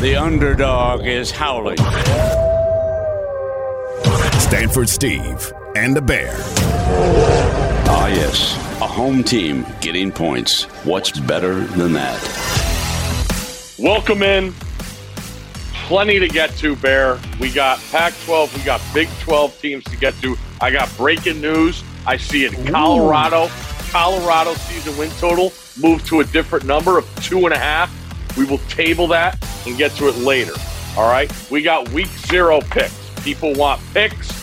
The underdog is howling. Stanford Steve and the Bear. Ah, yes. A home team getting points. What's better than that? Welcome in. Plenty to get to, Bear. We got Pac 12, we got Big 12 teams to get to. I got breaking news. I see it in Colorado. Ooh. Colorado season win total moved to a different number of two and a half. We will table that and get to it later. All right. We got week zero picks. People want picks.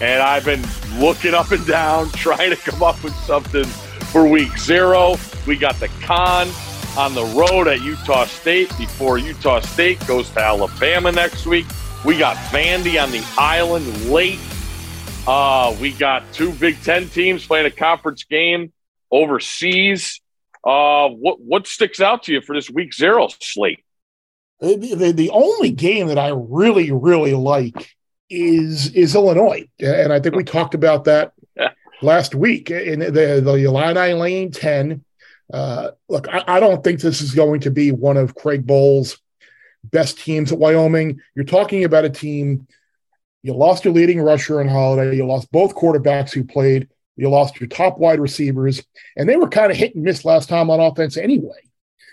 And I've been looking up and down, trying to come up with something for week zero. We got the con on the road at Utah State before Utah State goes to Alabama next week. We got Vandy on the island late. Uh, we got two Big Ten teams playing a conference game overseas. Uh, what what sticks out to you for this week zero slate? The, the, only game that I really really like is is Illinois, and I think we talked about that last week in the the Illini Lane ten. Uh, look, I, I, don't think this is going to be one of Craig Bohl's best teams at Wyoming. You're talking about a team. You lost your leading rusher in Valladay. You lost both quarterbacks who played. You lost your top wide receivers, and they were kind of hit and miss last time on offense anyway.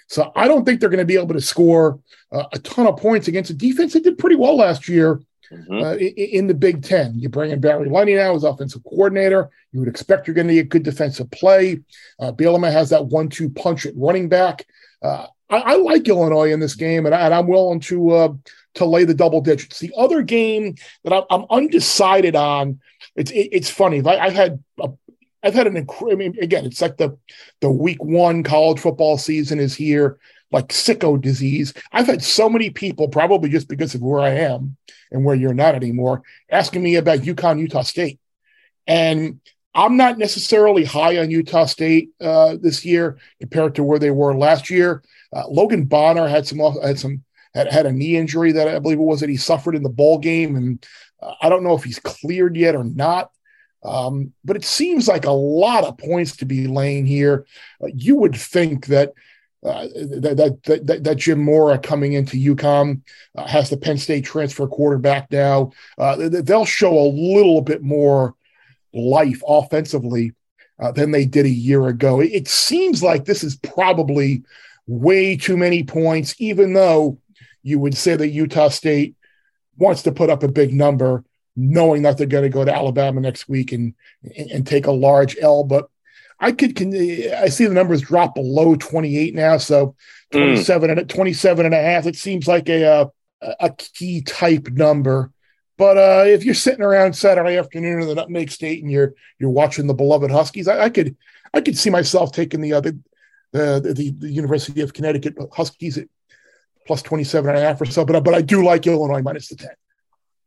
So I don't think they're going to be able to score uh, a ton of points against a defense that did pretty well last year mm-hmm. uh, in, in, the Big Ten. You bring in Barry Lunney now as offensive coordinator. You would expect you're going to get good defensive play. Uh, Bielema has that one-two punch at running back. Uh, I, I, like Illinois in this game, and, I, am willing to uh, to lay the double digits. The other game that I'm, I'm undecided on. It's it, it's funny. I, have had a, I've had an incredible. I mean, again, it's like the the week one college football season is here like sicko disease. I've had so many people, probably just because of where I am and where you're not anymore, asking me about UConn, Utah State. And I'm not necessarily high on Utah State uh, this year compared to where they were last year. Uh, Logan Bonner had some had some had, had a knee injury that I believe it was that he suffered in the bowl game, and uh, I don't know if he's cleared yet or not. Um, but it seems like a lot of points to be laying here. Uh, you would think that uh, that, that, that, that Jim Mora coming into UConn uh, has the Penn State transfer quarterback now. Uh, they'll show a little bit more life offensively uh, than they did a year ago. It, it, seems like this is probably way too many points, even though you would say that Utah State wants to put up a big number, knowing that they're going to go to Alabama next week and, and, and take a large L. But I could can, I see the numbers drop below 28 now, so hmm. 27 mm. and 27 and a half. It seems like a uh, a, a key type number. But uh, if you're sitting around Saturday afternoon in the Nutmeg State and you're you're watching the beloved Huskies, I, I could I could see myself taking the other the, the, the University of Connecticut Huskies at plus 27 and a half or so. But but I do like Illinois minus the 10.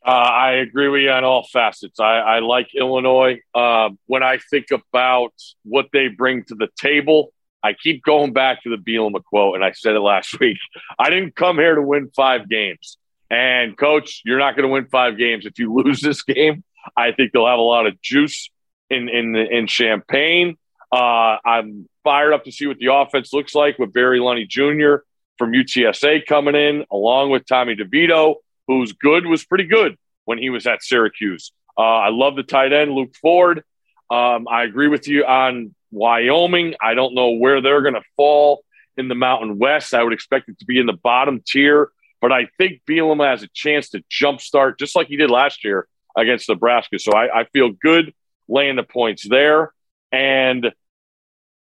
Uh, I agree with you on all facets. I, I like Illinois. Uh, when I think about what they bring to the table, I keep going back to the Bielema quote, and I said it last week. I didn't come here to win five games. And coach, you're not going to win five games if you lose this game. I think they'll have a lot of juice in in in Champaign. Uh, I'm fired up to see what the offense looks like with Barry Lunney Jr. from UTSA coming in, along with Tommy DeVito who's good, was pretty good when he was at Syracuse. Uh, I love the tight end, Luke Ford. Um, I agree with you on Wyoming. I don't know where they're going to fall in the Mountain West. I would expect it to be in the bottom tier, but I think Bielema has a chance to jumpstart just like he did last year against Nebraska. So I, I feel good laying the points there. And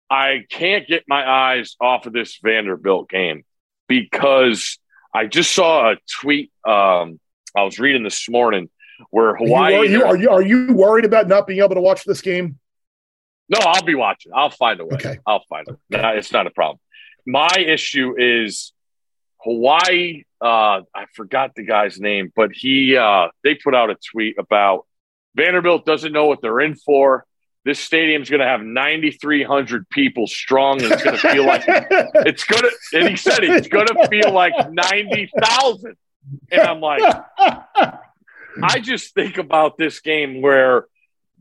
I can't get my eyes off of this Vanderbilt game because I just saw a tweet um, I was reading this morning where Hawaii. Are you, are you, are you worried about not being able to watch this game? No, I'll be watching. I'll find a way. Okay. I'll find it. Okay. It's not a problem. My issue is Hawaii. Uh, I forgot the guy's name, but he uh, they put out a tweet about Vanderbilt doesn't know what they're in for this stadium's going to have 9,300 people strong, and it's going to feel like it's going to. And he said it's going to feel like 90,000. And I'm like, I just think about this game where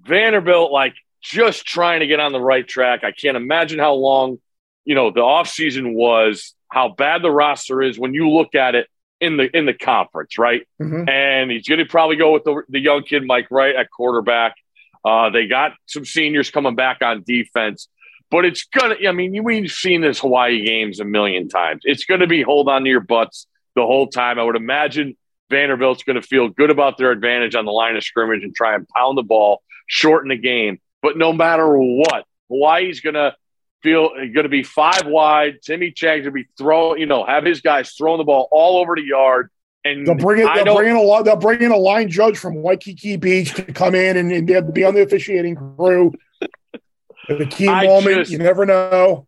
Vanderbilt, like, just trying to get on the right track. I can't imagine how long, you know, the offseason was, how bad the roster is. When you look at it, in the in the conference, right? Mm-hmm. And he's going to probably go with the, the young kid Mike Wright at quarterback. Uh, they got some seniors coming back on defense, but it's gonna. I mean, we've seen this Hawaii games a million times. It's to be hold on to your butts the whole time. I would imagine Vanderbilt's going to feel good about their advantage on the line of scrimmage and try and pound the ball, shorten the game. But no matter what, Hawaii's going to feel going to be five wide. Timmy Chang's going to be throwing, you know, have his guys throwing the ball all over the yard. And they'll bring it. They'll bring in a they'll bring in a line judge from Waikiki Beach to come in and, and be on the officiating crew. the key I moment, just, you never know.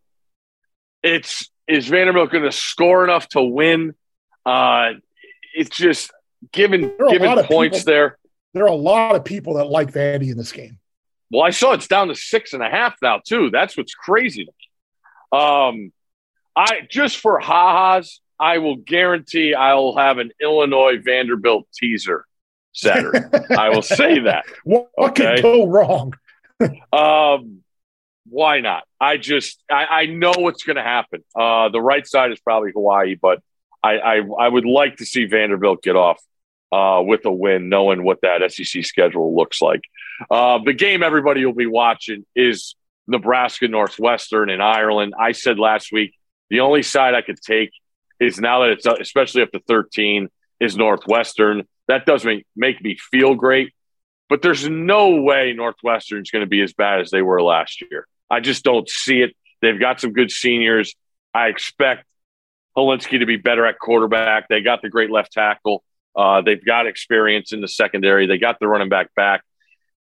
It's is Vanderbilt going to score enough to win? Uh, it's just given given points people, there. There are a lot of people that like Vandy in this game. Well, I saw it's down to six and a half now too. That's what's crazy. Um, I just for ha-has, I will guarantee I'll have an Illinois Vanderbilt teaser Saturday. I will say that. What, what okay? go wrong? um, why not? I just I, I know what's going to happen. Uh, the right side is probably Hawaii, but I, I, I would like to see Vanderbilt get off uh, with a win, knowing what that SEC schedule looks like. Uh, the game everybody will be watching is Nebraska Northwestern in Ireland. I said last week the only side I could take is now that it's especially up to 13 is Northwestern. That does make, make me feel great, but there's no way Northwestern's going to be as bad as they were last year. I just don't see it. They've got some good seniors. I expect Hilinski to be better at quarterback. They got the great left tackle. Uh, they've got experience in the secondary. They got the running back back.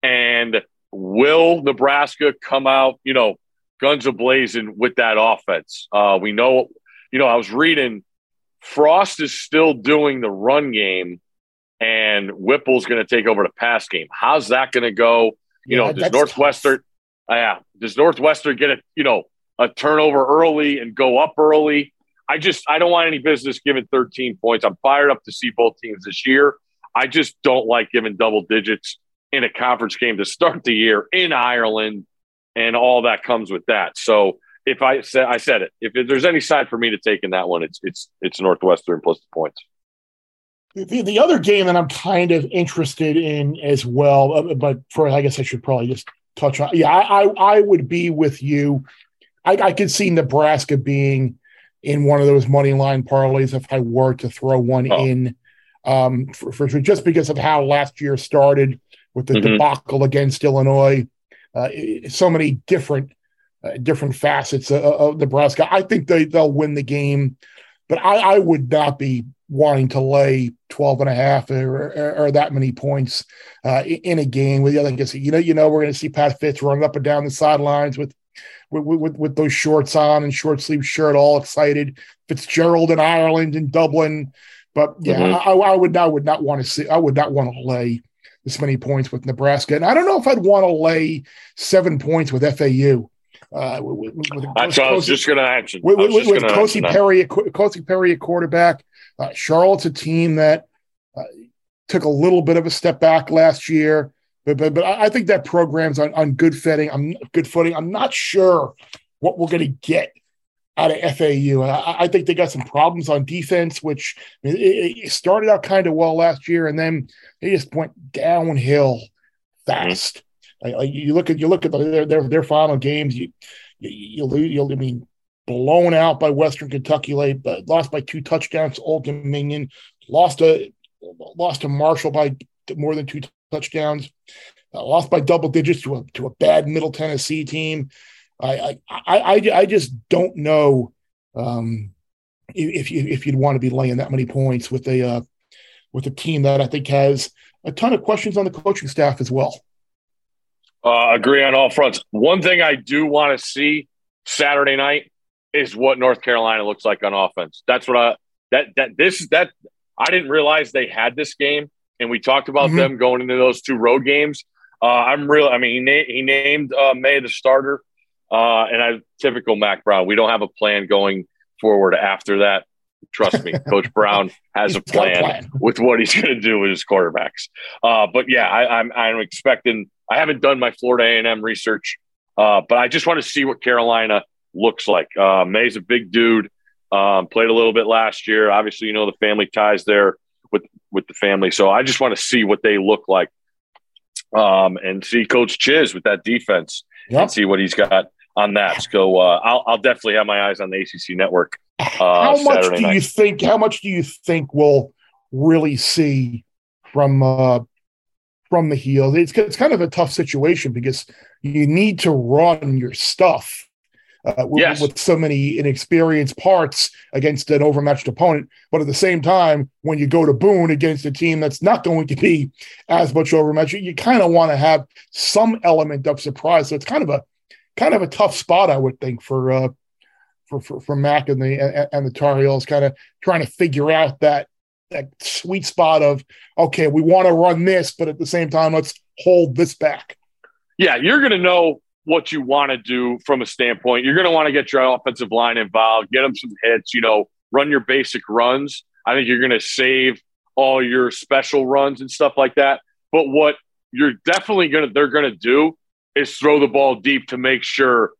And will Nebraska come out, you know, guns a blazing with that offense? Uh, we know, you know, I was reading Frost is still doing the run game and Whipple's going to take over the pass game. How's that going to go? You yeah, know, does Northwestern, uh, yeah, does Northwestern get a, you know, a turnover early and go up early? I just I don't want any business giving 13 points. I'm fired up to see both teams this year. I just don't like giving double digits in a conference game to start the year in Ireland and all that comes with that. So if I said I said it, if there's any side for me to take in that one, it's it's it's Northwestern plus the points. The, the other game that I'm kind of interested in as well, uh, but for I guess I should probably just touch on. Yeah, I I, I would be with you. I, I could see Nebraska being in one of those money line parlays if I were to throw one oh. in um, for, for, just because of how last year started with the mm-hmm. debacle against Illinois. Uh, so many different uh, different facets of, of, Nebraska. I think they they'll win the game, but I, I would not be wanting to lay 12 and a half or, or, or that many points uh, in a game with the other guys. You know, you know, we're going to see Pat Fitz running up and down the sidelines with with, with, with those shorts on and short sleeve shirt, all excited. Fitzgerald in Ireland and Dublin, but yeah, mm-hmm. I, I, would I would not want to see I would not want to lay this many points with Nebraska, and I don't know if I'd want to lay seven points with FAU. Uh, with, with, with That's what I was just going to mention. With, with, with Kosi Perry, Kosi Perry at quarterback. Uh, Charlotte's a team that uh, took a little bit of a step back last year. But but, but I think that program's on, on good footing. I'm good footing. I'm not sure what we're going to get out of FAU. I, I, think they got some problems on defense, which it, it started out kind of well last year, and then they just went downhill fast. You look at you look at the, their, their their final games. You you you you'll I mean blown out by Western Kentucky late, but lost by two touchdowns to Old Dominion, lost to lost to Marshall by more than two touchdowns, uh, lost by double digits to a to a bad Middle Tennessee team. I I I, I just don't know um, if you if you'd want to be laying that many points with a uh, with a team that I think has a ton of questions on the coaching staff as well. Uh, agree on all fronts. One thing I do want to see Saturday night is what North Carolina looks like on offense. That's what I that that this that I didn't realize they had this game and we talked about mm-hmm. them going into those two road games. Uh, I'm real. I mean, he, na- he named uh, Maye the starter, uh, and I typical Mack Brown. We don't have a plan going forward after that. Trust me, Coach Brown has a plan, plan, with what he's going to do with his quarterbacks. Uh, but yeah, I, am I'm, I'm expecting. I haven't done my Florida A&M research, uh, but I just want to see what Carolina looks like. Uh, Maye's a big dude. Um, played a little bit last year. Obviously, you know the family ties there with with the family. So I just want to see what they look like, um, and see Coach Chiz with that defense yep. and see what he's got on that. So uh, I'll, I'll definitely have my eyes on the ACC network. Uh, how much Saturday do night. you think? How much do you think we'll really see from uh, from the heels. It's it's kind of a tough situation because you need to run your stuff. Uh, with, yes. with so many inexperienced parts against an overmatched opponent. But at the same time, when you go to Boone against a team that's not going to be as much overmatched, you, you kind of want to have some element of surprise. So it's kind of a kind of a tough spot, I would think, for uh, for, for, for Mack and the and the Tar Heels, kind of trying to figure out that that sweet spot of okay, we want to run this, but at the same time, let's hold this back. Yeah, you're going to know what you want to do from a standpoint. You're going to want to get your offensive line involved, get them some hits, you know, run your basic runs. I think you're going to save all your special runs and stuff like that. But what you're definitely going to they're going to do is throw the ball deep to make sure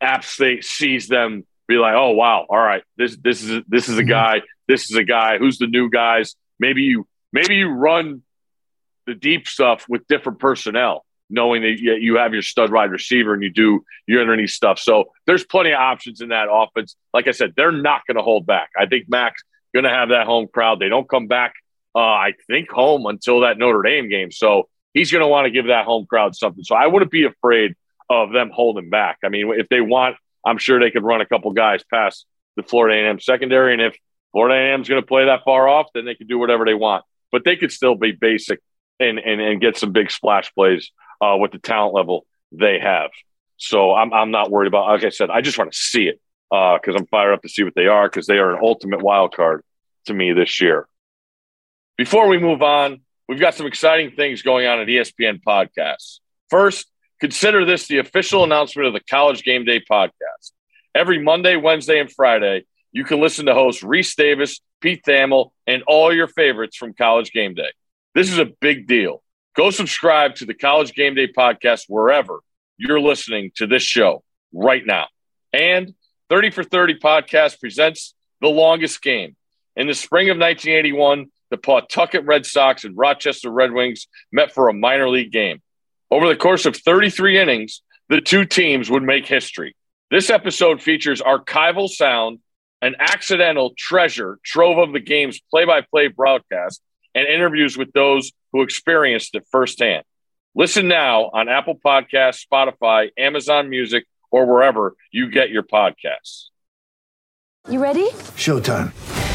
App State sees them be like, oh wow, all right, this this is this is a mm-hmm. guy, this is a guy who's the new guys. Maybe you maybe you run the deep stuff with different personnel, knowing that you have your stud wide receiver and you do your underneath stuff. So there's plenty of options in that offense. Like I said, they're not going to hold back. I think Mack's going to have that home crowd. They don't come back, uh, I think, home until that Notre Dame game. So he's going to want to give that home crowd something. So I wouldn't be afraid of them holding back. I mean, if they want, I'm sure they could run a couple guys past the Florida A&M secondary, and if Florida A&M is going to play that far off, then they can do whatever they want. But they could still be basic and and, and get some big splash plays uh, with the talent level they have. So I'm I'm not worried about. Like I said, I just want to see it because uh, I'm fired up to see what they are because they are an ultimate wild card to me this year. Before we move on, We've got some exciting things going on at ESPN Podcasts. First, consider this the official announcement of the College Game Day podcast. Every Monday, Wednesday, and Friday, you can listen to hosts Rece Davis, Pete Thamel, and all your favorites from College Game Day. This is a big deal. Go subscribe to the College Game Day podcast wherever you're listening to this show right now. And 30 for 30 podcast presents The Longest Game. In the spring of 1981, the Pawtucket Red Sox and Rochester Red Wings met for a minor league game. Over the course of 33 innings, the two teams would make history. This episode features archival sound, an accidental treasure trove of the game's play by play broadcast, and interviews with those who experienced it firsthand. Listen now on Apple Podcasts, Spotify, Amazon Music, or wherever you get your podcasts. You ready? Showtime.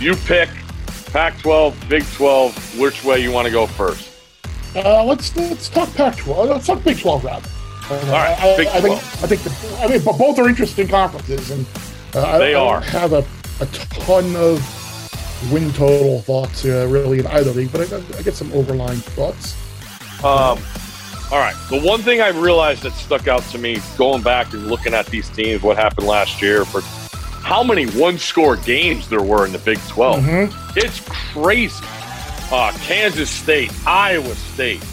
You pick Pac-12, Big 12. Which way you want to go first? Uh, let's let's talk Pac-12. Let's talk Big 12 rather. Uh, All right, I, Big I, I think I think the, I mean, both are interesting conferences, and uh, they I, are. have a, a ton of win total thoughts uh, really in either league, but I, I get some overlying thoughts. Um, all right. The one thing I realized that stuck out to me going back and looking at these teams, what happened last year, for how many one score games there were in the Big 12. Mm-hmm. It's crazy. Uh, Kansas State, Iowa State,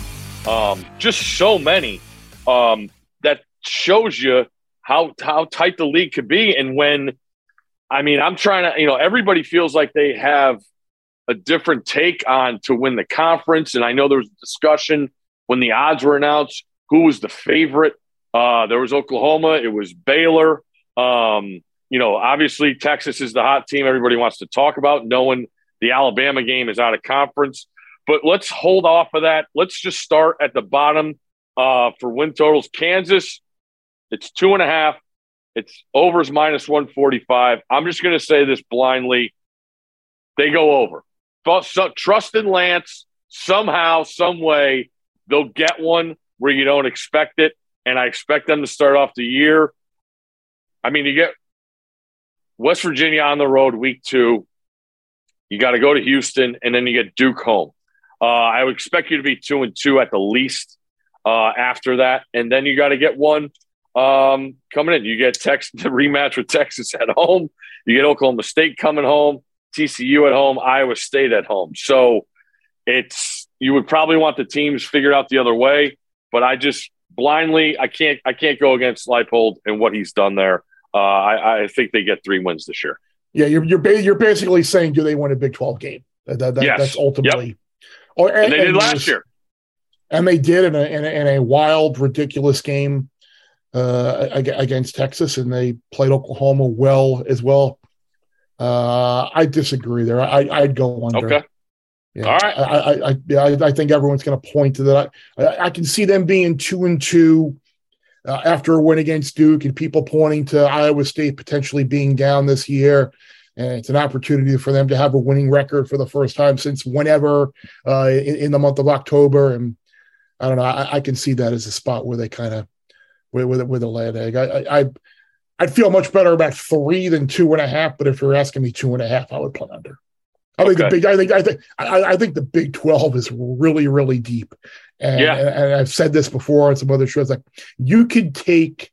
um, just so many um, that shows you how, how tight the league could be. And when, I mean, I'm trying to, you know, everybody feels like they have a different take on to win the conference. And I know there was a discussion when the odds were announced who was the favorite. Uh, there was Oklahoma, it was Baylor. Um, you know, obviously Texas is the hot team everybody wants to talk about, knowing the Alabama game is out of conference. But let's hold off of that. Let's just start at the bottom uh, for win totals. Kansas, it's two and a half. It's overs minus 145. I'm just going to say this blindly. They go over. Trust in Lance. Somehow, some way, they'll get one where you don't expect it. And I expect them to start off the year. I mean, you get West Virginia on the road week two. You got to go to Houston, and then you get Duke home. Uh, I would expect you to be two and two at the least uh, after that, and then you got to get one um, coming in. You get Texas the rematch with Texas at home. You get Oklahoma State coming home, TCU at home, Iowa State at home. So it's you would probably want the teams figured out the other way, but I just blindly I can't I can't go against Leipold and what he's done there. Uh, I, I think they get three wins this year. Yeah, you're you're, ba- you're basically saying, do they win a Big Twelve game? That, that, Yes. That's ultimately. Yep. Oh, and, And they did and last there's- year. and they did in a in a, in a wild, ridiculous game uh, against Texas, and they played Oklahoma well as well. Uh, I disagree there. I, I'd go under. Okay. Yeah. All right. I, I, I, yeah, I, think everyone's going to point to that. I, I, can see them being two and two uh, after a win against Duke, and people pointing to Iowa State potentially being down this year. And it's an opportunity for them to have a winning record for the first time since whenever uh, in, in the month of October. And I don't know. I, I can see that as a spot where they kind of with with, with a land egg. I, I I- I'd feel much better about three than two and a half. But if you're asking me two and a half, I would play under. I think the big. I think I think I, I think the Big Twelve is really really deep. And, Yeah. and, and I've said this before on some other shows. Like you could take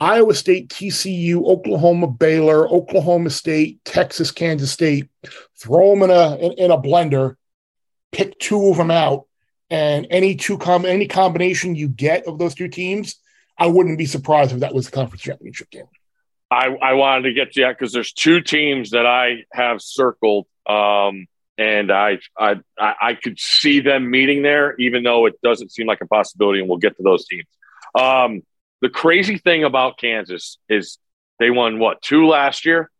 Iowa State, TCU, Oklahoma, Baylor, Oklahoma State, Texas, Kansas State, throw them in a in, in a blender, pick two of them out, and any two com any combination you get of those two teams, I wouldn't be surprised if that was the conference championship game. I, I wanted to get to that because there's two teams that I have circled, um, and I, I I I could see them meeting there, even though it doesn't seem like a possibility. And we'll get to those teams. Um, the crazy thing about Kansas is they won what two last year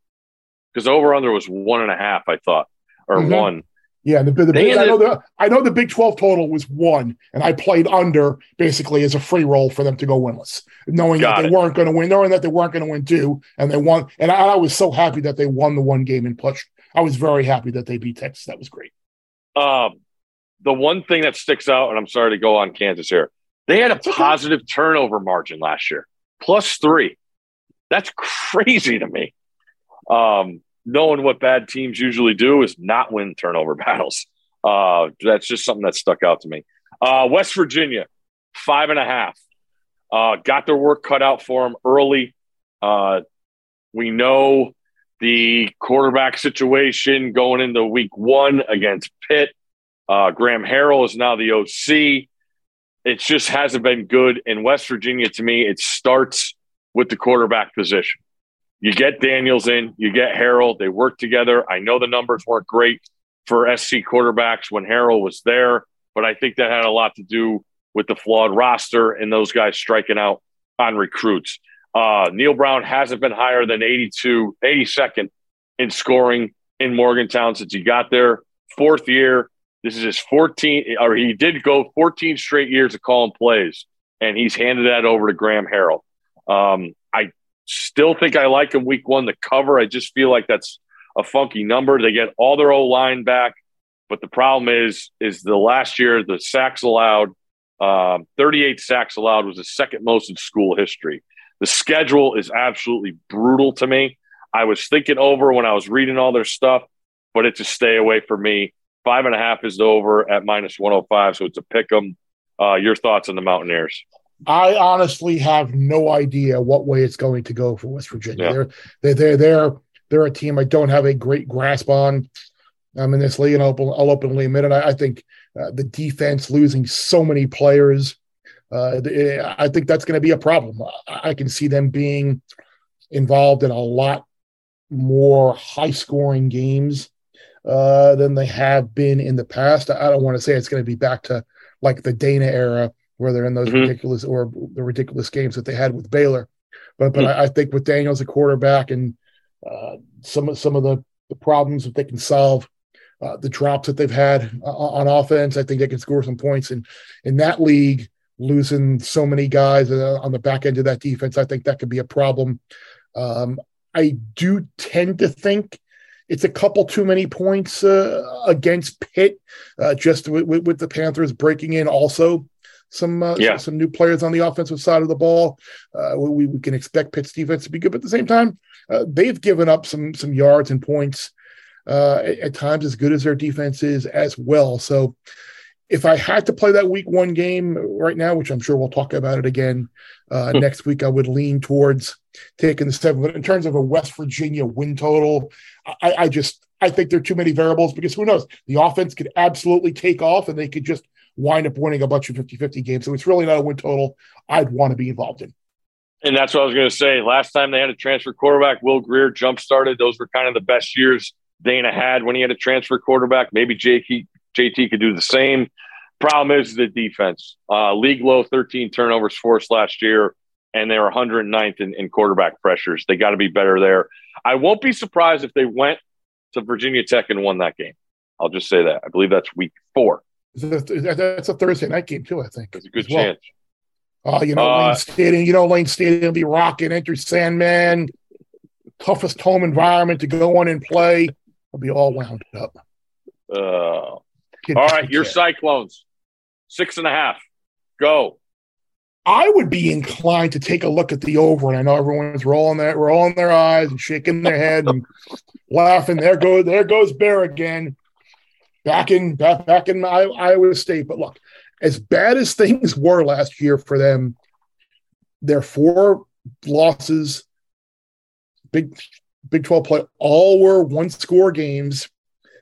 because over under was one and a half, I thought, or Mhm. one. Yeah, the, the, They I know the I know the Big Twelve total was one, and I played under basically as a free roll for them to go winless, knowing Got that they it. weren't going to win, knowing that they weren't going to win two, and they won. And I, I was so happy that they won the one game in push. I was very happy that they beat Texas. That was great. Um, the one thing that sticks out, and I'm sorry to go on Kansas here, they had a positive turnover margin last year, plus three. That's crazy to me. Um, knowing what bad teams usually do is not win turnover battles. Uh, that's just something that stuck out to me. Uh, West Virginia, five and a half. Uh, got their work cut out for them early. Uh, we know the quarterback situation going into week one against Pitt. Uh, Graham Harrell is now the OC. It just hasn't been good in West Virginia. To me, it starts with the quarterback position. You get Daniels in, you get Harrell. They work together. I know the numbers weren't great for SC quarterbacks when Harrell was there, but I think that had a lot to do with the flawed roster and those guys striking out on recruits. Uh, Neal Brown hasn't been higher than 82, 82nd in scoring in Morgantown since he got there. Fourth year. This is his 14, or he did go 14 straight years of calling plays, and he's handed that over to Graham Harrell. Um, I still think I like him week one to cover. I just feel like that's a funky number. They get all their old line back, but the problem is, is the last year the sacks allowed, um, 38 sacks allowed was the second most in school history. The schedule is absolutely brutal to me. I was thinking over when I was reading all their stuff, but it's a stay away for me. Five and a half is over at minus 105, so it's a pick 'em. Uh, your thoughts on the Mountaineers? I honestly have no idea what way it's going to go for West Virginia. Yeah. They're, they're they're they're they're a team I don't have a great grasp on. I'm in this league, and I'll, open, I'll openly admit it. I, I think uh, the defense losing so many players, uh, I think that's going to be a problem. I, can see them being involved in a lot more high scoring games uh, than they have been in the past. I, don't want to say it's going to be back to like the Dana era where they're in those Mhm. ridiculous or the ridiculous games that they had with Baylor. but but I, I, think with Daniels a quarterback and uh, some of some of the, the problems that they can solve, uh, the drops that they've had uh, on offense, I think they can score some points. And in that league, losing so many guys on the back end of that defense, I think that could be a problem. Um, I do tend to think it's a couple too many points uh, against Pitt, uh, just with, with, with, the Panthers breaking in also some uh, yeah. some, new players on the offensive side of the ball. Uh, we, we can expect Pitt's defense to be good, but at the same time, uh, they've given up some some yards and points uh, at, at, times as good as their defense is as well. So if I had to play that week one game right now, which I'm sure we'll talk about it again uh, hmm. next week, I would lean towards taking the seven. But in terms of a West Virginia win total, I, I just I think there are too many variables because who knows? The offense could absolutely take off and they could just wind up winning a bunch of 50 50 games. So it's really not a win total I'd want to be involved in. And that's what I was going to say. Last time they had a transfer quarterback, Will Grier jump started. Those were kind of the best years Dana had when he had a transfer quarterback. Maybe JT, JT could do the same. Problem is the defense. Uh, league low 13 turnovers forced last year, and they were 109th in, in quarterback pressures. They got to be better there. I won't be surprised if they went to Virginia Tech and won that game. I'll just say that. I believe that's week four. That's a Thursday night game too. I think it's a good well. chance. Oh, you know, uh, Lane Stadium. You know, Lane Stadium will be rocking. Enter Sandman, toughest home environment to go on and play. I'll be all wound up. Uh, all right, your Cyclones, six and a half. Go. I would be inclined to take a look at the over, and I know everyone's rolling their rolling their eyes and shaking their head and laughing. There goes there goes Bear again back in back, back in Iowa State. But look, as bad as things were last year for them, their four losses, Big Big 12 play, all were one score games.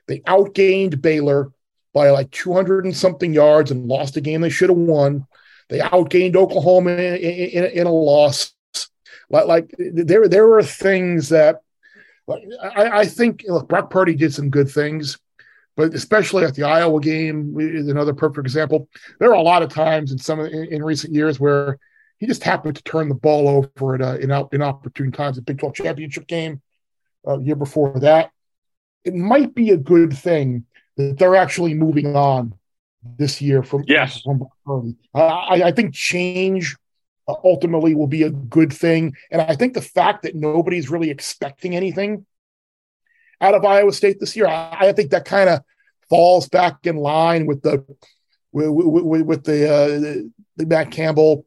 They outgained Baylor by like 200 and something yards and lost a game they should have won. They outgained Oklahoma in, in, in a loss. Like, like there, there were things that I, I think look, Brock Purdy did some good things but especially at the Iowa game is another perfect example. There are a lot of times in some in, in recent years where he just happened to turn the ball over at uh, in, opportune times. The Big 12 championship game uh, year before that. It might be a good thing that they're actually moving on this year from yes. From, I, I think change uh, ultimately will be a good thing, and I think the fact that nobody's really expecting anything out of Iowa State this year. I, I think that kind of falls back in line with the with, with, with the, uh, the, the Matt Campbell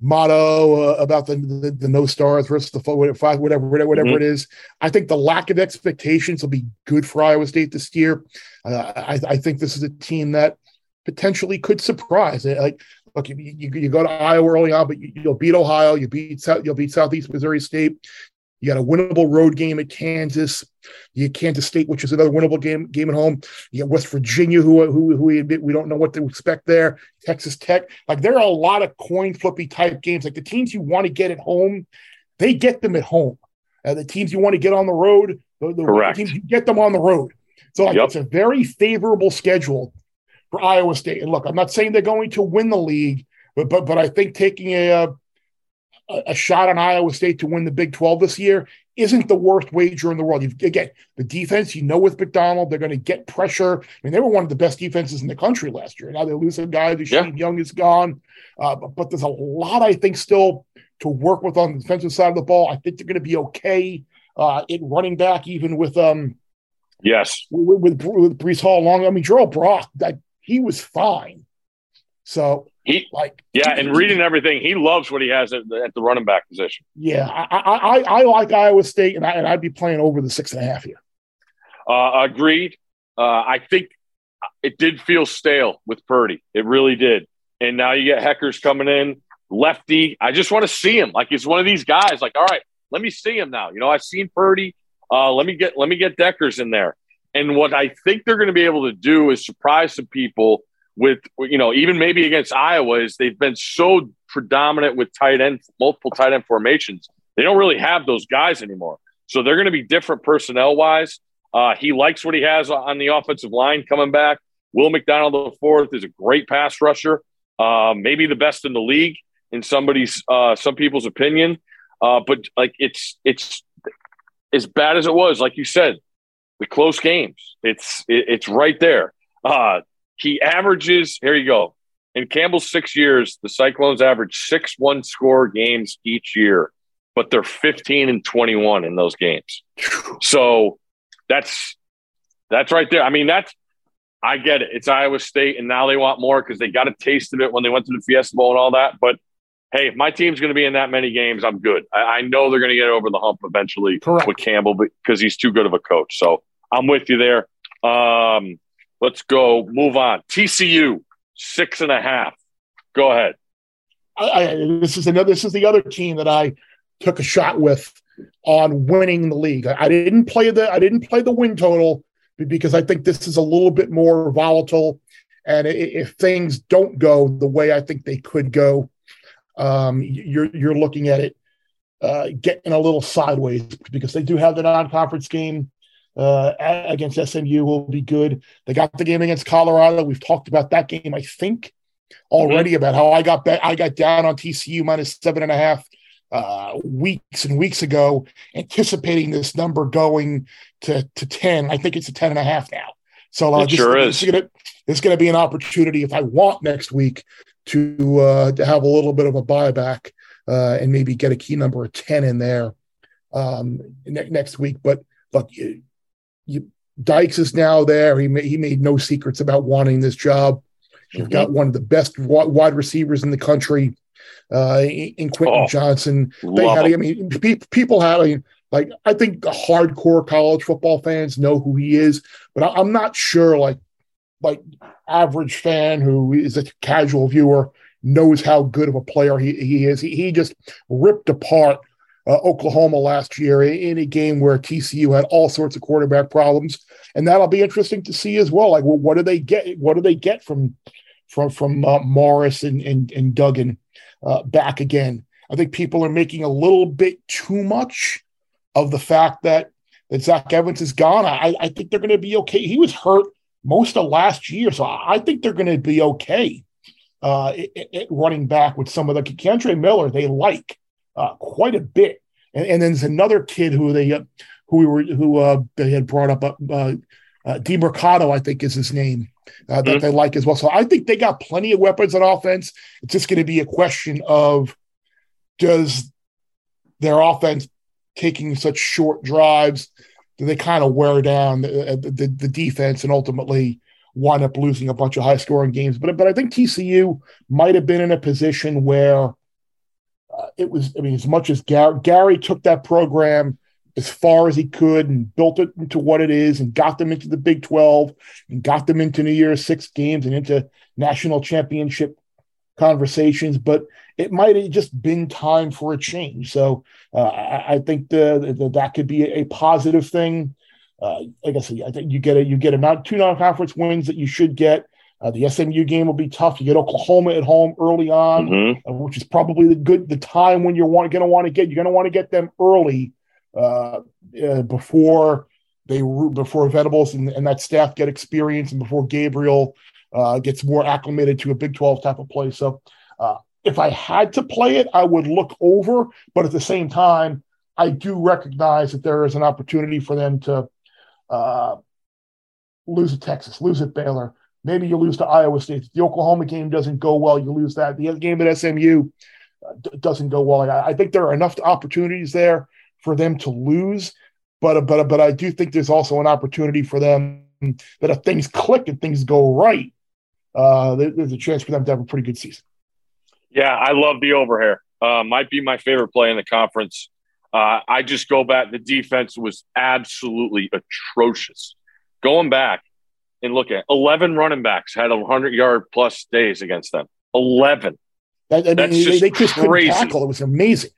motto uh, about the, the, the no stars versus the five whatever whatever mm-hmm. it is. I think the lack of expectations will be good for Iowa State this year. Uh, I, I think this is a team that potentially could surprise. Like look, you, you, you, go to Iowa early on, but you, will beat Ohio, you beat South, you'll beat Southeast Missouri State, you got a winnable road game at Kansas. You get Kansas State, which is another winnable game game at home. You got West Virginia, who who who we admit we don't know what to expect there. Texas Tech, like there are a lot of coin flippy type games. Like the teams you want to get at home, they get them at home. Uh, the teams you want to get on the road, the, the Correct. teams you get them on the road. So like, yep. it's a very favorable schedule for Iowa State. And look, I'm not saying they're going to win the league, but but but I think taking a, uh, a shot on Iowa State to win the Big 12 this year isn't the worst wager in the world. You again, the defense, you know, with McDonald, they're going to get pressure. I mean, they were one of the best defenses in the country last year. Now they lose a guy. The yeah. Young is gone, uh, but, but, there's a lot, I think, still to work with on the defensive side of the ball. I think they're going to be okay uh, in running back, even with um, yes, with with, with Breece Hall long. I mean, Jirehl Brock, that he was fine. So he like yeah, and reading everything, he loves what he has at the, at the running back position. Yeah, I, I, I like Iowa State, and I and I'd be playing over the six and a half here. Uh, agreed. Uh, I think it did feel stale with Purdy. It really did. And now you get Dekkers coming in, lefty. I just want to see him. Like he's one of these guys. Like, all right, let me see him now. You know, I've seen Purdy. Uh, let me get let me get Dekkers in there. And what I think they're going to be able to do is surprise some people with you know even maybe against Iowa is they've been so predominant with tight end multiple tight end formations. They don't really have those guys anymore. So they're going to be different personnel wise. Uh, he likes what he has on the offensive line coming back. Will McDonald the fourth is a great pass rusher, uh, maybe the best in the league. in somebody's uh, some people's opinion. Uh, but like it's it's as bad as it was, like you said, the close games. It's it, it's right there. Uh, he averages. Here you go. In Campbell's six years, the Cyclones average six one score games each year, but they're 15 and 21 in those games. So that's that's right there. I mean, that's I get it. It's Iowa State, and now they want more because they got a taste of it when they went to the Fiesta Bowl and all that. But hey, if my team's going to be in that many games, I'm good. I, I know they're going to get over the hump eventually Correct. with Campbell because he's too good of a coach. So I'm with you there. Um, let's go. Move on. TCU six and a half. Go ahead. I, I, this is another. This is the other team that I took a shot with on winning the league. I, I didn't play the. I didn't play the win total because I think this is a little bit more volatile. And if things don't go the way I think they could go, um, you're you're looking at it uh, getting a little sideways because they do have the non-conference game uh, against SMU will be good. They got the game against Colorado. We've talked about that game, I think, already mm-hmm. about how I got bet, I got down on TCU minus seven and a half uh, weeks and weeks ago, anticipating this number going to to ten. I think it's a ten and a half now. So uh, it sure is. It's gonna, it's gonna be an opportunity if I want next week to uh, to have a little bit of a buyback uh, and maybe get a key number of ten in there um, ne- next week. But look, you, Dykes is now there. He he made no secrets about wanting this job. You've mm-hmm. got one of the best wide receivers in the country uh, in Quentin Oh, Johnston. They had, I mean, pe- people have, I mean, like, I think the hardcore college football fans know who he is, but I, I'm not sure, like, like average fan who is a casual viewer knows how good of a player he, he is. He, he just ripped apart uh, Oklahoma last year in a game where TCU had all sorts of quarterback problems, and that'll be interesting to see as well. Like, well, what do they get? What do they get from from from uh, Morris and and, and Duggan uh, back again? I think people are making a little bit too much of the fact that that Zach Evans is gone. I, I think they're going to be okay. He was hurt most of last year, so I, think they're going to be okay uh, at, at running back with some of the Kendre Miller they like uh, quite a bit, and, and then there's another kid who they uh, who we were who uh, they had brought up, uh, uh, Demercado, I think is his name. Uh, that Mhm. they like as well. So I think they got plenty of weapons on offense. It's just going to be a question of does their offense taking such short drives do they kind of wear down the, the, the defense and ultimately wind up losing a bunch of high scoring games? But but I think TCU might have been in a position where it was. I mean, as much as Gary, Gary took that program as far as he could and built it into what it is and got them into the Big 12 and got them into New Year's Six games and into national championship conversations, but it might have just been time for a change. So uh, I, I think the, the, that could be a, positive thing. Uh, like I said, I think you get a you get a not two non-conference wins that you should get. Uh, the SMU game will be tough. You get Oklahoma at home early on, Mhm. uh, which is probably the good the time when you're want, going to want to get you're going to want to get them early uh, uh, before they before Venables and, and that staff get experience and before Gabriel uh, gets more acclimated to a Big 12 type of play. So uh, if I had to play it, I would look over, but at the same time, I do recognize that there is an opportunity for them to uh, lose at Texas, lose at Baylor. Maybe you lose to Iowa State. The Oklahoma game doesn't go well, you lose that. The game at SMU uh, doesn't go well. I, think there are enough opportunities there for them to lose, but but but I do think there's also an opportunity for them that if things click and things go right, uh, there's a chance for them to have a pretty good season. Yeah, I love the over here. Uh, might be my favorite play in the conference. Uh, I just go back. The defense was absolutely atrocious. Going back and look at 11 running backs had 100 yard plus days against them. 11. That, I mean, That's they, just they just crazy. tackle. It was amazing.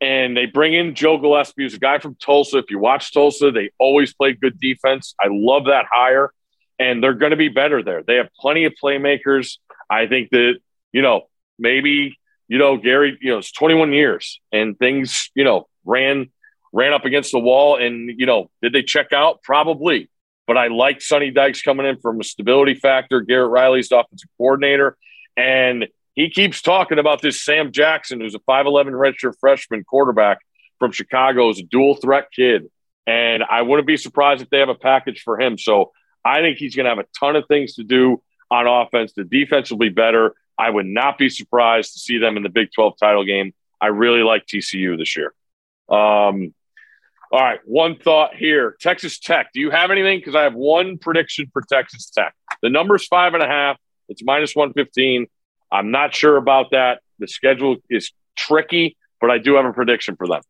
And they bring in Joe Gillespie, who's a guy from Tulsa. If you watch Tulsa, they always play good defense. I love that hire. And they're going to be better there. They have plenty of playmakers. I think that, you know, maybe, you know, Gary, you know, it's 21 years and things, you know, ran ran up against the wall. And, you know, did they check out? Probably. But I like Sonny Dykes coming in from a stability factor. Garrett Riley's the offensive coordinator. And he keeps talking about this Sam Jackson, who's a 5'11 redshirt freshman quarterback from Chicago, is a dual threat kid. And I wouldn't be surprised if they have a package for him. So I think he's going to have a ton of things to do on offense. The defense will be better. I would not be surprised to see them in the Big 12 title game. I really like TCU this year. Um, all right, one thought here Texas Tech. Do you have anything? Because I have one prediction for Texas Tech. The number's five and a half, it's minus 115. I'm not sure about that. The schedule is tricky, but I do have a prediction for them.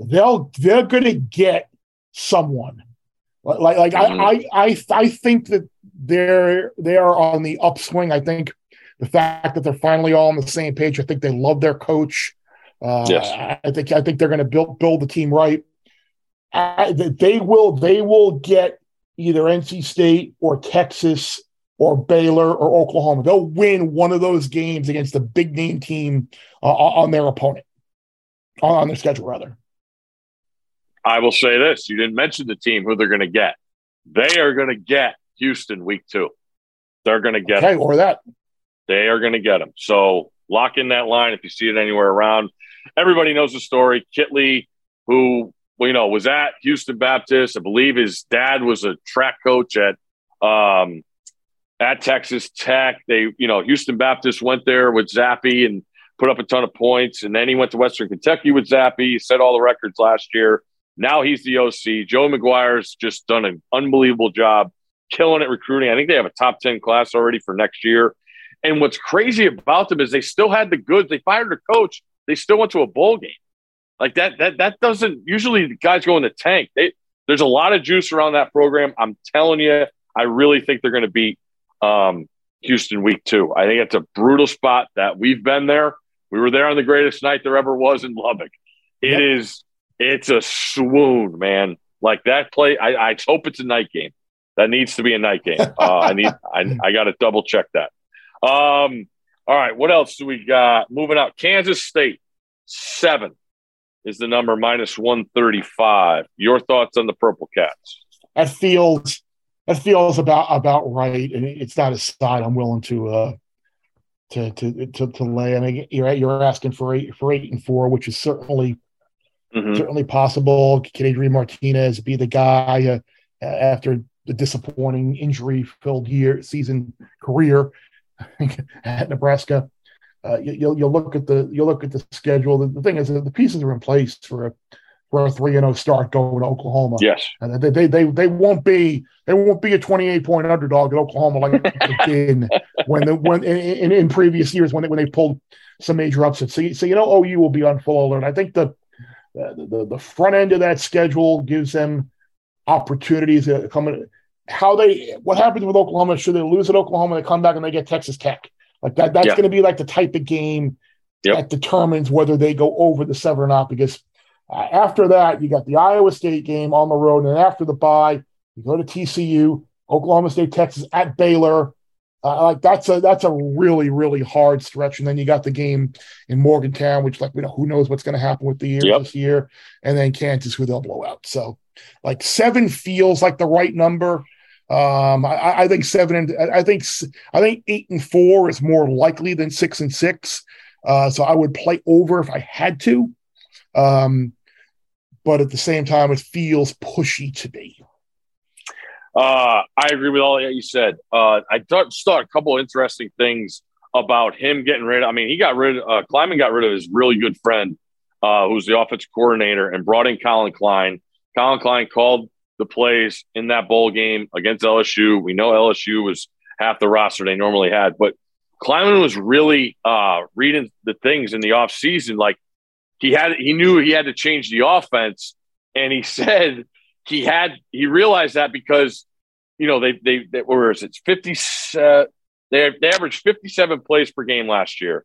They'll they're going to get someone. Like like mm-hmm. I, I I I think that they're they are on the upswing. I think the fact that they're finally all on the same page. I think they love their coach. Uh, yes. I think I think they're going to build build the team right. I, they will they will get either NC State or Texas or Baylor or Oklahoma. They'll win one of those games against a big name team uh, on their opponent, on their schedule, rather. I will say this you didn't mention the team who they're going to get. They are going to get Houston week two. They're going to get okay, them. or that. They are going to get them. So lock in that line if you see it anywhere around. Everybody knows the story. Kittley, who you know was at Houston Baptist, I believe his dad was a track coach at um, at Texas Tech. They, you know, Houston Baptist went there with Zappe and put up a ton of points. And then he went to Western Kentucky with Zappe. He set all the records last year. Now he's the OC. Joe McGuire's just done an unbelievable job killing it recruiting. I think they have a top 10 class already for next year. And what's crazy about them is they still had the goods. They fired a coach. They still went to a bowl game. Like that, that, that doesn't usually the guys go in the tank. They, there's a lot of juice around that program. I'm telling you, I really think they're going to beat um, Houston week two. I think it's a brutal spot that we've been there. We were there on the greatest night there ever was in Lubbock. It yep. is, it's a swoon, man. Like that play, I, I hope it's a night game. That needs to be a night game. Uh, I need, I, I got to double check that. Um, all right, what else do we got? Moving out, Kansas State seven is the number minus one thirty five. Your thoughts on the Purple Cats? That feels that feels about about right, and it's not a side I'm willing to uh to to to, to lay. I mean, you're you're asking for eight for eight and four, which is certainly mm-hmm. certainly possible. Can Adrian Martinez be the guy uh, after the disappointing injury filled year season career at Nebraska? Uh, you, will you'll look at the you'll look at the schedule. The, the thing is, the pieces are in place for a for a three and zero oh start going to Oklahoma. Yes, and they, they they they won't be they won't be a twenty eight point underdog at Oklahoma like they've been when the when in, in, in, previous years when they when they pulled some major upsets. So so you know OU will be on full alert. I think the the the front end of that schedule gives them opportunities to come in. How they what happens with Oklahoma? Should they lose at Oklahoma? They come back and they get Texas Tech. Like that. That's yeah. going to be like the type of game yep. that determines whether they go over the seven or not. Because uh, after that, you got the Iowa State game on the road, and after the bye, you go to TCU, Oklahoma State, Texas at Baylor. Uh, like that's a that's a really really hard stretch, and then you got the game in Morgantown, which like you know who knows what's going to happen with the year yep. this year, and then Kansas, who they'll blow out. So, like seven feels like the right number. Um, I, I think seven and I think I think eight and four is more likely than six and six. Uh, so I would play over if I had to. Um, but at the same time, it feels pushy to me. Uh, I agree with all that you said. Uh, I thought, just a couple of interesting things about him getting rid of. I mean, he got rid of, uh, Klieman got rid of his really good friend, uh, who's the offensive coordinator, and brought in Collin Klein. Collin Klein called the plays in that bowl game against LSU. We know LSU was half the roster they normally had, but Klieman was really uh, reading the things in the offseason. Like he had he knew he had to change the offense, and he said he had he realized that because you know they they, they where is it fifty uh, they they averaged fifty seven plays per game last year,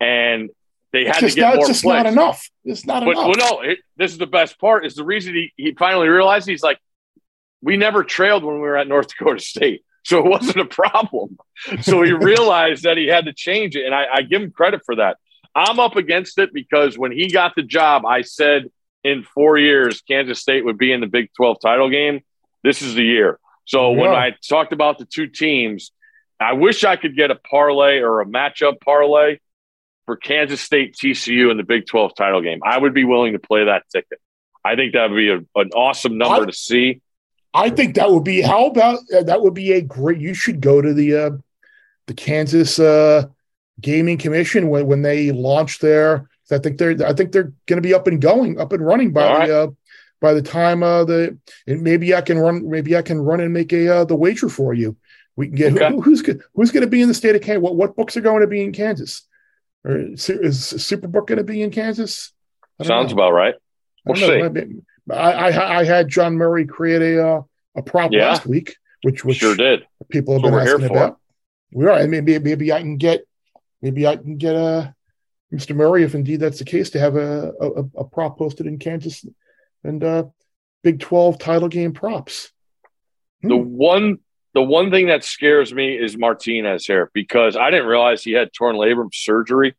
and they had to get not, more. It's just plays. not enough. It's not but, enough. Well, no, it, this is the best part. Is the reason he he finally realized he's like, we never trailed when we were at North Dakota State. So it wasn't a problem. So he realized that he had to change it. And I, I give him credit for that. I'm up against it because when he got the job, I said in four years, Kansas State would be in the Big 12 title game. This is the year. So yeah. when I talked about the two teams, I wish I could get a parlay or a matchup parlay for Kansas State TCU in the Big 12 title game. I would be willing to play that ticket. I think that would be a, an awesome number I- to see. I think that would be how about uh, that would be a great. You should go to the uh, the Kansas uh, Gaming Commission when when they launch their. I think they're I think they're going to be up and going, up and running by All the uh, by the time uh, the and maybe I can run maybe I can run and make a uh, the wager for you. We can get Okay. who, who's who's going to be in the state of Kansas. What what books are going to be in Kansas? Or is, Superbook going to be in Kansas? Sounds know. about right. I We'll don't see. I, I I had John Murray create a uh, a prop Yeah. last week, which which Sure did. people have That's been asking about. We are, and maybe maybe I can get maybe I can get a Mr. Murray, if indeed that's the case, to have a a, a prop posted in Kansas and uh, Big Twelve title game props. The Hmm. one the one thing that scares me is Martinez here because I didn't realize he had torn labrum surgery,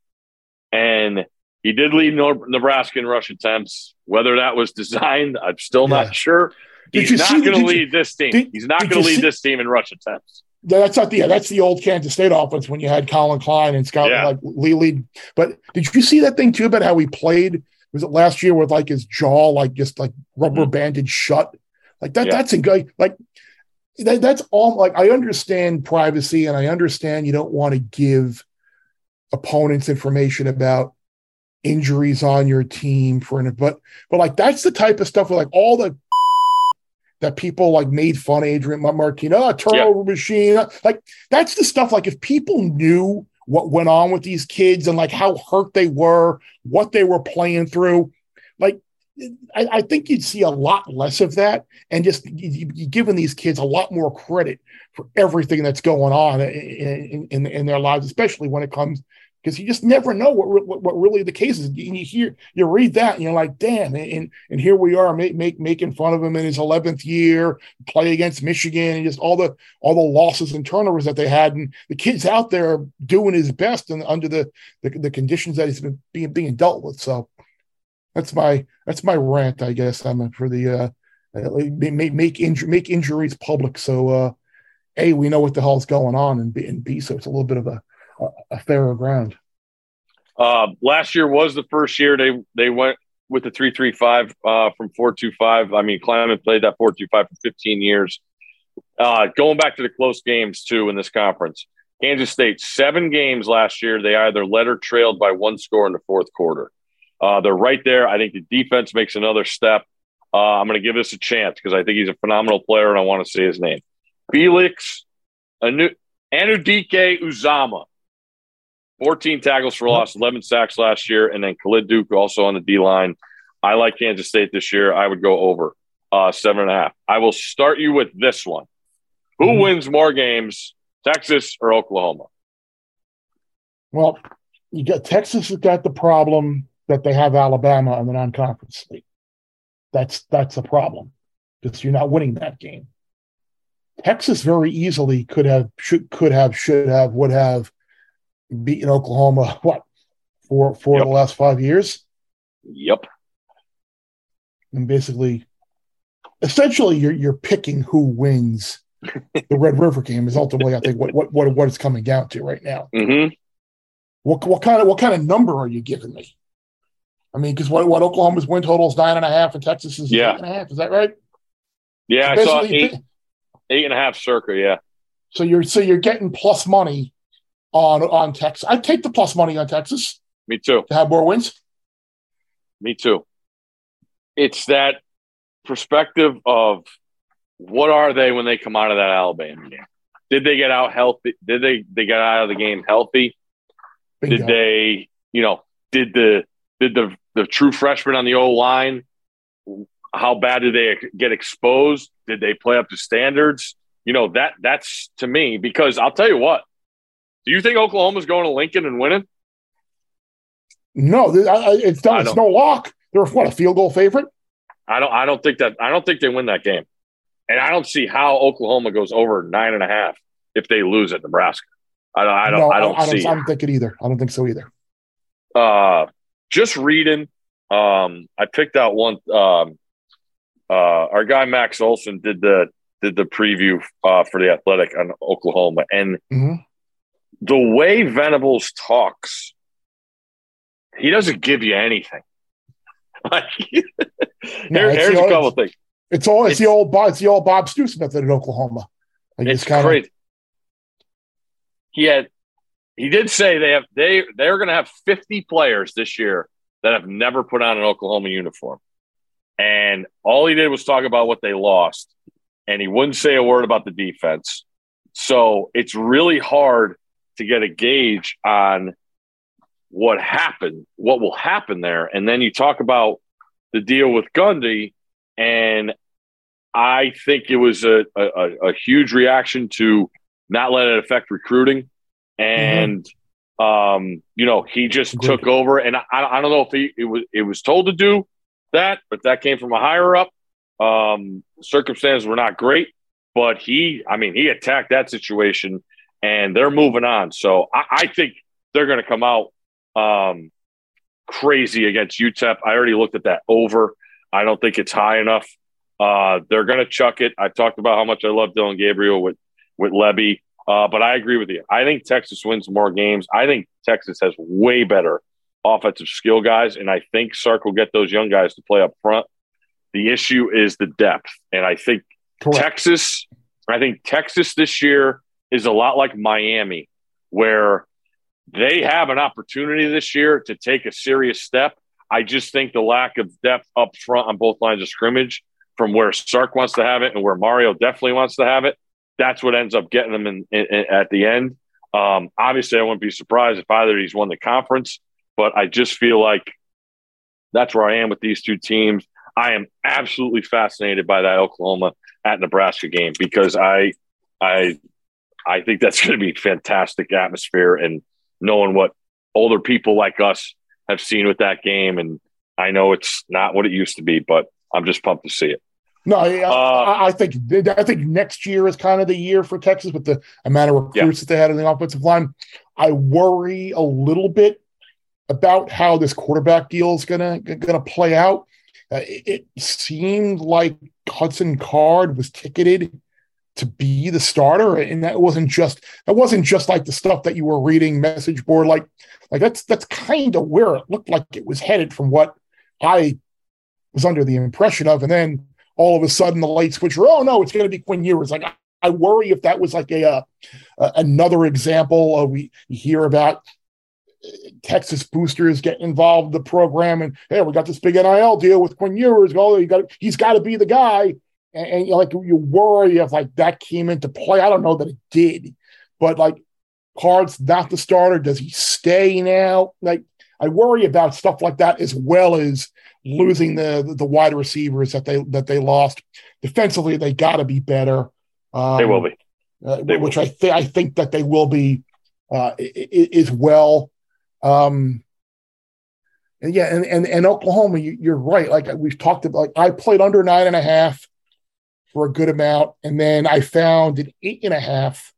and he did lead Nebraska in rush attempts. Whether that was designed, I'm still Yeah. not sure. He's not going to did you- lead this team. did- He's not going to lead see- this team in rush attempts. That's not the yeah, that's the old Kansas State offense when you had Collin Klein and Scott Yeah. like Lee lead. But did you see that thing too about how he played? Was it last year with like his jaw like just like rubber banded shut? Like that. Mm-hmm. Yeah. That's a guy like that, that's all. Like I understand privacy and I understand you don't want to give opponents information about injuries on your team for an but but like that's the type of stuff where like all the that people like made fun of Adrian Martino, oh, ah, turnover machine. Ah, like that's the stuff. Like if people knew what went on with these kids and like how hurt they were, what they were playing through, like I, I think you'd see a lot less of that, and just giving these kids a lot more credit for everything that's going on in, in, in their lives, especially when it comes because you just never know what, what what really the case is. And you hear, you read that, and you're like, damn. And and here we are, make, make making fun of him in his 11th year, play against Michigan, and just all the all the losses and turnovers that they had, and the kid's out there doing his best and under the, the the conditions that he's been being being dealt with. So that's my that's my rant, I guess. I'm for the uh, uh, make make make injuries public, so uh, a we know what the hell's going on, and b, and b so it's a little bit of a a, a fairer ground. Uh, last year was the first year they they went with the three three five uh, from four two five. I mean, Klieman played that four two five for fifteen years. Uh, going back to the close games too in this conference, Kansas State seven games last year. They either led or trailed by one score in the fourth quarter. Uh, they're right there. I think the defense makes another step. Uh, I'm going to give this a chance because I think he's a phenomenal player and I want to say his name. Felix Anu- Anudike Uzomah. 14 tackles for loss, 11 sacks last year, and then Khalid Duke also on the D line. I like Kansas State this year. I would go over uh, seven and a half. I will start you with this one. Who Mhm. wins more games, Texas or Oklahoma? Well, you got Texas has got the problem that they have Alabama in the non-conference league. That's that's a problem because you're not winning that game. Texas very easily could have should could have should have would have beaten Oklahoma what for for Yep. the last five years Yep. and basically essentially you're you're picking who wins the Red River game is ultimately I think what what what what it's coming down to right now. Mm-hmm. What what kind of what kind of number are you giving me? I mean, because what, what Oklahoma's win total is nine and a half, and Texas is Yeah. eight and a half. Is that right? Yeah, I saw eight, eight and a half circa. Yeah. So you're so you're getting plus money on on Texas. I'd take the plus money on Texas Me too. to have more wins. Me too. It's that perspective of what are they when they come out of that Alabama game? Did they get out healthy? Did they they get out of the game healthy? Bingo. Did they, you know, did the did the the true freshman on the O line? How bad did they get exposed? Did they play up to standards? You know that that's to me because I'll tell you what. Do you think Oklahoma's going to Lincoln and winning? No, I- I- it's not. It's no lock. They're what a field goal favorite. I don't. I don't think that. I don't think they win that game, and I don't see how Oklahoma goes over nine and a half if they lose at Nebraska. I don't. I don't. no, I don't I see. I don't think it either. I don't think so either. uh, just reading. Um, I picked out one. Um, uh, our guy Max Olson did the did the preview uh, for the Athletic on Oklahoma, and Mhm. the way Venables talks, he doesn't give you anything. Like, No, it's here's the a old- couple things. It's all it's, It's- the old Bob it's the old Bob Stoops method in Oklahoma. Like It's kinda- He had he did say they have they they're going to have 50 players this year that have never put on an Oklahoma uniform. And all he did was talk about what they lost and he wouldn't say a word about the defense. So it's really hard to get a gauge on what happened, what will happen there. And then you talk about the deal with Gundy, and I think it was a, a, a huge reaction to not let it affect recruiting. And, um, you know, he just Agreed. took over. And I, I don't know if he it was, it was told to do that, but that came from a higher up. Um, circumstances were not great, but he, I mean, he attacked that situation and they're moving on. So I, I think they're going to come out um, crazy against UTEP. I already looked at that over. I don't think it's high enough. Uh, they're going to chuck it. I talked about how much I love Dillon Gabriel with with Lebby, uh, but I agree with you. I think Texas wins more games. I think Texas has way better offensive skill guys, and I think Sark will get those young guys to play up front. The issue is the depth, and I think Correct. Texas, I think Texas this year is a lot like Miami, where they have an opportunity this year to take a serious step. I just think the lack of depth up front on both lines of scrimmage from where Sark wants to have it and where Mario definitely wants to have it, that's what ends up getting them in, in, in- at the end. Um, obviously, I wouldn't be surprised if either of these won the conference, but I just feel like that's where I am with these two teams. I am absolutely fascinated by that Oklahoma at Nebraska game because I, I, I think that's going to be fantastic atmosphere and knowing what older people like us have seen with that game. And I know it's not what it used to be, but I'm just pumped to see it. No, I, Uh, I, I think I think next year is kind of the year for Texas with the amount of recruits that they had in the offensive line. I worry a little bit about how this quarterback deal is gonna gonna play out. Uh, it, it seemed like Hudson Card was ticketed to be the starter, and that wasn't just that wasn't just like the stuff that you were reading message board. Like like that's that's kind of where it looked like it was headed from what I was under the impression of, and then all of a sudden the light switch. Oh no, it's going to be Quinn Ewers. Like I, worry if that was like a uh, another example. Uh, we hear about uh, Texas boosters getting involved in the program, and hey, we got this big NIL deal with Quinn Ewers. Oh, you got he's got to be the guy. And, and you like you worry if like that came into play. I don't know that it did, but like Card's not the starter. Does he stay now? Like I worry about stuff like that as well as losing the the wide receivers that they that they lost. Defensively, they got to be better. Um, They will be. uh, They will which I think I think that they will be uh, as well. Um, and yeah, and, and and Oklahoma, you, you're right. Like we've talked about, like I played under nine and a half for a good amount, and then I found an eight and a half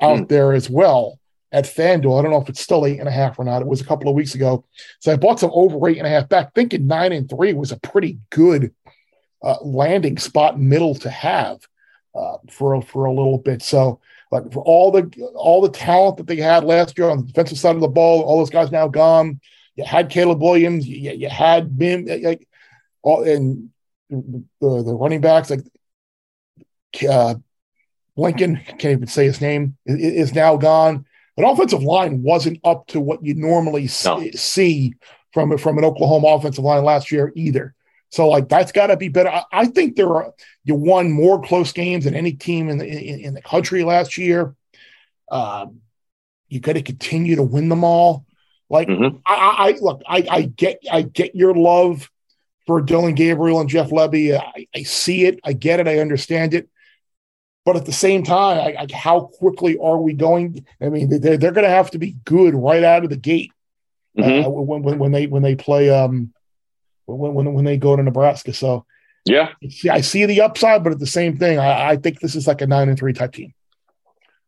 out Hmm. there as well at FanDuel. I don't know if it's still eight and a half or not. It was a couple of weeks ago, so I bought some over eight and a half back, thinking nine and three was a pretty good uh, landing spot middle to have uh, for for a little bit. So like for all the all the talent that they had last year on the defensive side of the ball, all those guys now gone. You had Caleb Williams, you, you had Mim, like all and the, the running backs like uh, Lincoln can't even say his name is now gone. An offensive line wasn't up to what you normally No. see from from an Oklahoma offensive line last year either. So like that's got to be better. I, I think there are you won more close games than any team in the in, in the country last year. Um, you got to continue to win them all. Like Mhm. I, I, I look, I, I get I get your love for Dillon Gabriel and Jeff Lebby. I, I see it, I get it, I understand it. But at the same time, I, I, how quickly are we going? I mean, they're, they're going to have to be good right out of the gate Mhm. uh, when, when when they when they play um when when when they go to Nebraska. So Yeah. I see the upside, but at the same thing, I, I think this is like a nine and three type team.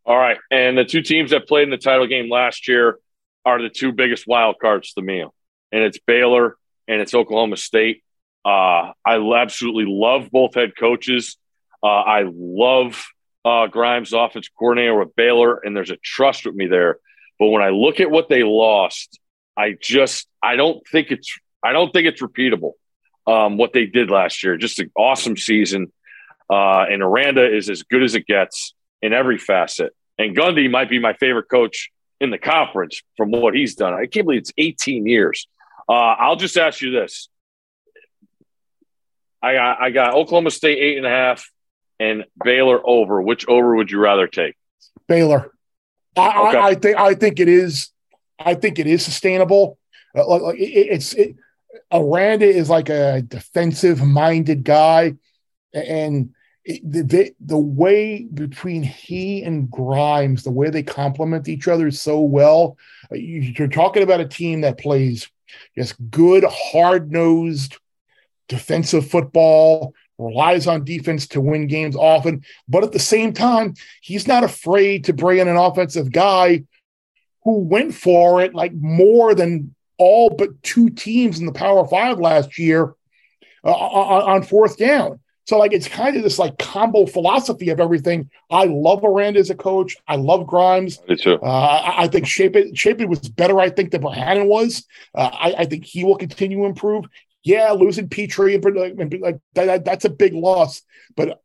All right. And the two teams that played in the title game last year are the two biggest wild cards to me. And it's Baylor and it's Oklahoma State. Uh, I absolutely love both head coaches. Uh, I love uh, Grimes, offense coordinator with Baylor, and there's a trust with me there. But when I look at what they lost, I just I don't think it's I don't think it's repeatable. Um, what they did last year, just an awesome season. Uh, and Aranda is as good as it gets in every facet. And Gundy might be my favorite coach in the conference from what he's done. I can't believe it's 18 years. Uh, I'll just ask you this: I got I got Oklahoma State eight and a half and Baylor over. Which over would you rather take? Baylor. I, Okay. I, I think I think it is. I think it is sustainable. Uh, like, it, it's it, Aranda is like a defensive minded guy, and it, the, the way between he and Grimes, the way they complement each other so well. uh, You're talking about a team that plays just good, hard nosed defensive football, relies on defense to win games often, but at the same time, he's not afraid to bring in an offensive guy who went for it like more than all but two teams in the Power Five last year uh, on, on fourth down. So like it's kind of this like combo philosophy of everything. I love Aranda as a coach. I love Grimes. Me too. Uh, I, think Shapen was better. I think than Bohanon was. Uh, I, I think he will continue to improve. Yeah, losing Pitre and like that, that- that's a big loss, but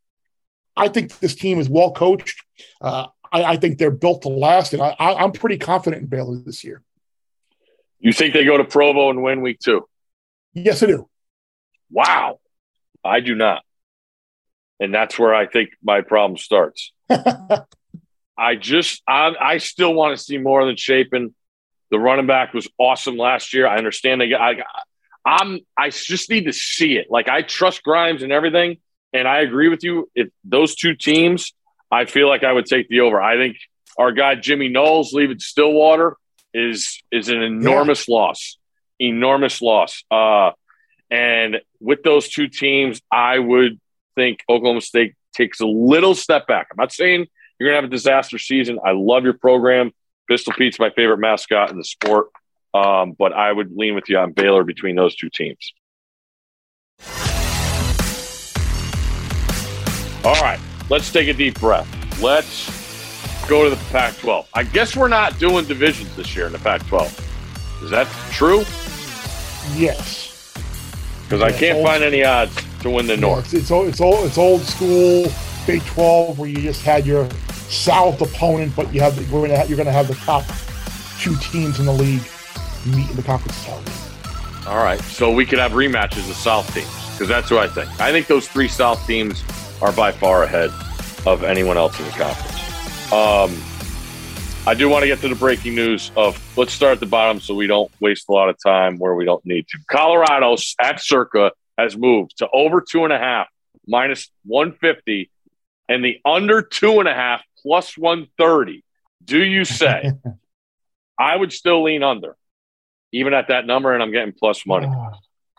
I think this team is well coached. Uh, I, I think they're built to last, and I, I, I'm pretty confident in Baylor this year. You think they go to Provo and win week two? Yes, I do. Wow. I do not. And that's where I think my problem starts. I just, I, I still want to see more than Shapen. The running back was awesome last year. I understand. They, got- I, I'm, I just need to see it. Like I trust Grimes and everything, and I agree with you. If those two teams, I feel like I would take the over. I think our guy Jimmy Knowles leaving Stillwater is is an enormous loss, enormous loss. Uh, and with those two teams, I would think Oklahoma State takes a little step back. I'm not saying you're going to have a disaster season. I love your program. Pistol Pete's my favorite mascot in the sport. Um, but I would lean with you on Baylor between those two teams. All right, let's take a deep breath. Let's go to the Pac 12. I guess we're not doing divisions this year in the Pac 12. Is that true? Yes, Because I can't old- find any odds to win the Yeah, North. It's, it's old. It's old. It's old school Big Twelve, where you just had your South opponent, but you have we're gonna have, you're going to have the top two teams in the league meet in the conference. All right. So we could have rematches of South teams because that's what I think. I think those three South teams are by far ahead of anyone else in the conference. Um, I do want to get to the breaking news of let's start at the bottom so we don't waste a lot of time where we don't need to. Colorado at Circa has moved to over two and a half minus 150 and the under two and a half plus 130. Do you say? I would still lean under, even at that number, and I'm getting plus money. Ah,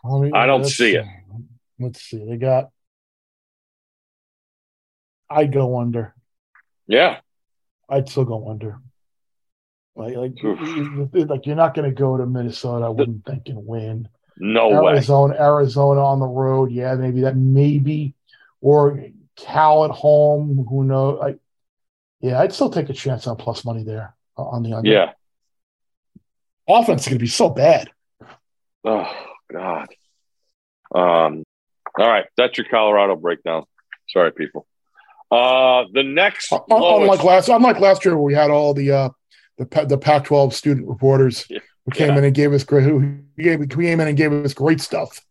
I, I don't see it. Let's see. They got. I'd go under. Yeah. I'd still go under. Like, like, Oof. you- you- like you're not going to go to Minnesota. I wouldn't think and win. No way. Arizona, Arizona on the road. Yeah, maybe that maybe, or Cal at home. Who knows? Like, yeah, I'd still take a chance on plus money there uh, on the under. Yeah. Offense is going to be so bad. Oh God. Um. All right, that's your Colorado breakdown. Sorry, people. Uh, the next lowest- Unlike last, unlike last year, where we had all the uh, the the Pac-12 student reporters Yeah. who came Yeah. in and gave us great, who gave, who came in and gave us great stuff.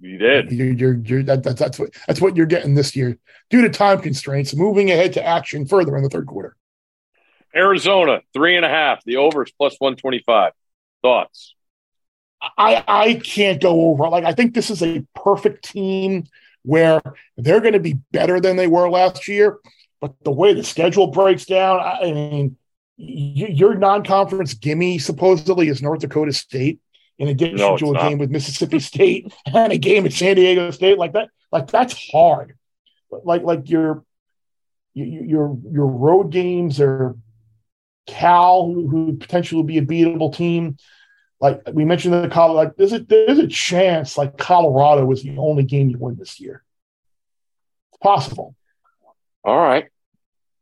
you did. You're, you're, you're, that, that's that's what that's what you're getting this year due to time constraints. Moving ahead to action further in the third quarter. Arizona three and a half. The overs plus one twenty five. Thoughts? I I can't go over. Like I think this is a perfect team where they're going to be better than they were last year. But the way the schedule breaks down, I mean, your non-conference gimme supposedly is North Dakota State, in addition No, to a not. game with Mississippi State and a game at San Diego State. Like that, like that's hard. Like like your your your road games are Cal, who, who potentially will be a beatable team like we mentioned the Colorado, like there's a there's a chance like Colorado is the only game you win this year. It's possible. All right.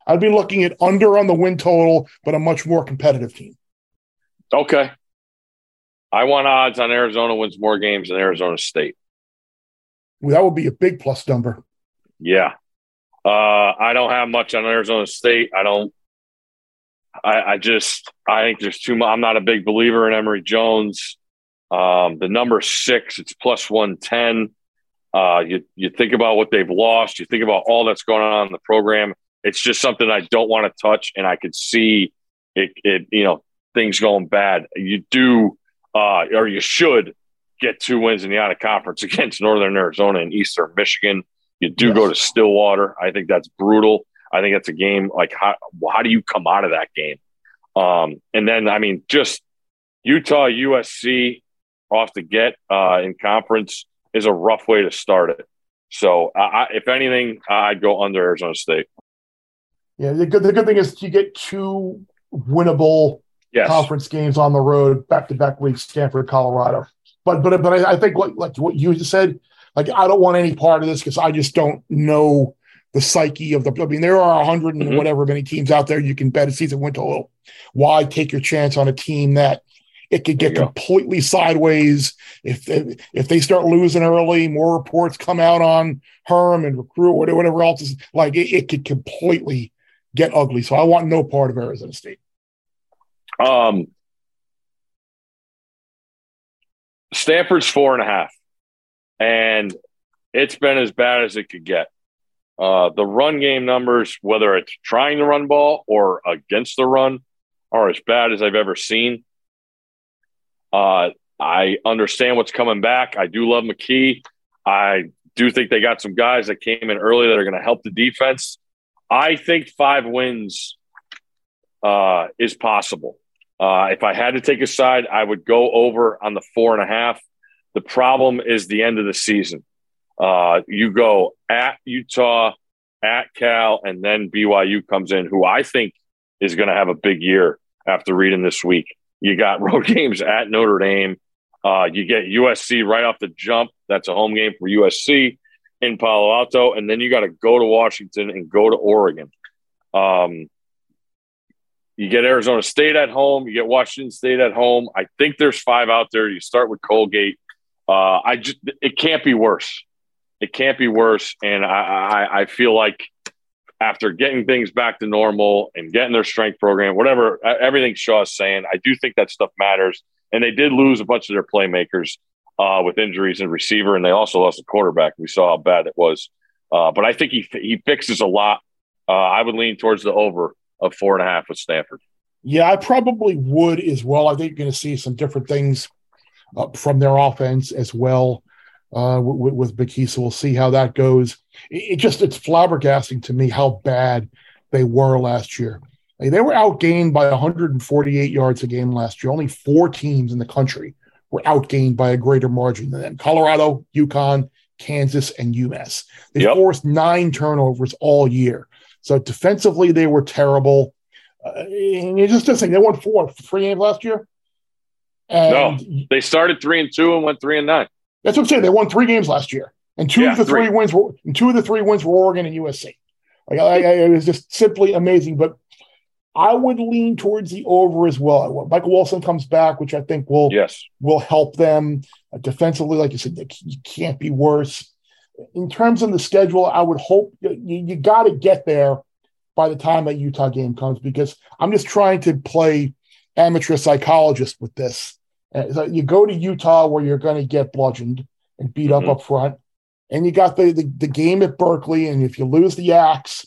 I'd be looking at under on the win total, but a much more competitive team. Okay. I want odds on Arizona wins more games than Arizona State. Well, that would be a big plus number. Yeah. Uh, I don't have much on Arizona State. I don't. I, I just I think there's too much. I'm not a big believer in Emory Jones. Um, the number six, it's plus one ten. Uh, you you think about what they've lost. You think about all that's going on in the program. It's just something I don't want to touch, and I could see it. it you know things going bad. You do, uh, or you should get two wins in the out of conference against Northern Arizona and Eastern Michigan. You do Yes. go to Stillwater. I think that's brutal. I think that's a game like how how do you come out of that game? Um, and then I mean just Utah USC off the get uh, in conference is a rough way to start it. So I, if anything, I'd go under Arizona State. Yeah, the good, the good thing is you get two winnable Yes. conference games on the road, back to back weeks, Stanford, Colorado. But but but I, I think like like what you just said, like I don't want any part of this because I just don't know the psyche of the. I mean, there are a 100 and Mhm. whatever many teams out there you can bet a season win total. Why take your chance on a team that it could get you go. completely sideways if they, if they start losing early? More reports come out on Herm and recruit whatever whatever else is like it, it could completely get ugly. So I want no part of Arizona State. Um, Stanford's four and a half, and it's been as bad as it could get. Uh, the run game numbers, whether it's trying to run ball or against the run, are as bad as I've ever seen. Uh, I understand what's coming back. I do love McKee. I do think they got some guys that came in early that are going to help the defense. I think five wins uh, is possible. Uh, if I had to take a side, I would go over on the four and a half. The problem is the end of the season. Uh, you go at Utah, at Cal, and then BYU comes in, who I think is going to have a big year after reading this week. You got road games at Notre Dame. Uh, you get USC right off the jump. That's a home game for USC in Palo Alto. And then you got to go to Washington and go to Oregon. Um, you get Arizona State at home. You get Washington State at home. I think there's five out there. You start with Colgate. Uh, I just it can't be worse. It can't be worse. And I, I I feel like after getting things back to normal and getting their strength program, whatever everything Shaw's saying, I do think that stuff matters. And they did lose a bunch of their playmakers uh, with injuries and receiver, and they also lost a quarterback. We saw how bad it was. Uh, but I think he he fixes a lot. Uh, I would lean towards the over of four and a half with Stanford. Yeah, I probably would as well. I think you're going to see some different things uh, from their offense as well uh, with, with. So we'll see how that goes. It, it just it's flabbergasting to me how bad they were last year. Like, they were outgained by 148 yards a game last year. Only four teams in the country were outgained by a greater margin than them: Colorado, UConn, Kansas, and UMass. They Yep. forced nine turnovers all year. So defensively, they were terrible. Uh, and you just think they won four three games last year. And They started three and two and went three and nine. That's what I'm saying. They won three games last year, and two Yeah, of the three, three. wins were and two of the three wins were Oregon and USC. Like I, I, it was just simply amazing. But I would lean towards the over as well. Michael Wilson comes back, which I think will Yes. will help them uh, defensively. Like you said, they you can't be worse. In terms of the schedule, I would hope you, you got to get there by the time that Utah game comes because I'm just trying to play amateur psychologist with this. Uh, so you go to Utah where you're going to get bludgeoned and beat Mhm. up up front, and you got the, the the game at Berkeley, and if you lose the axe,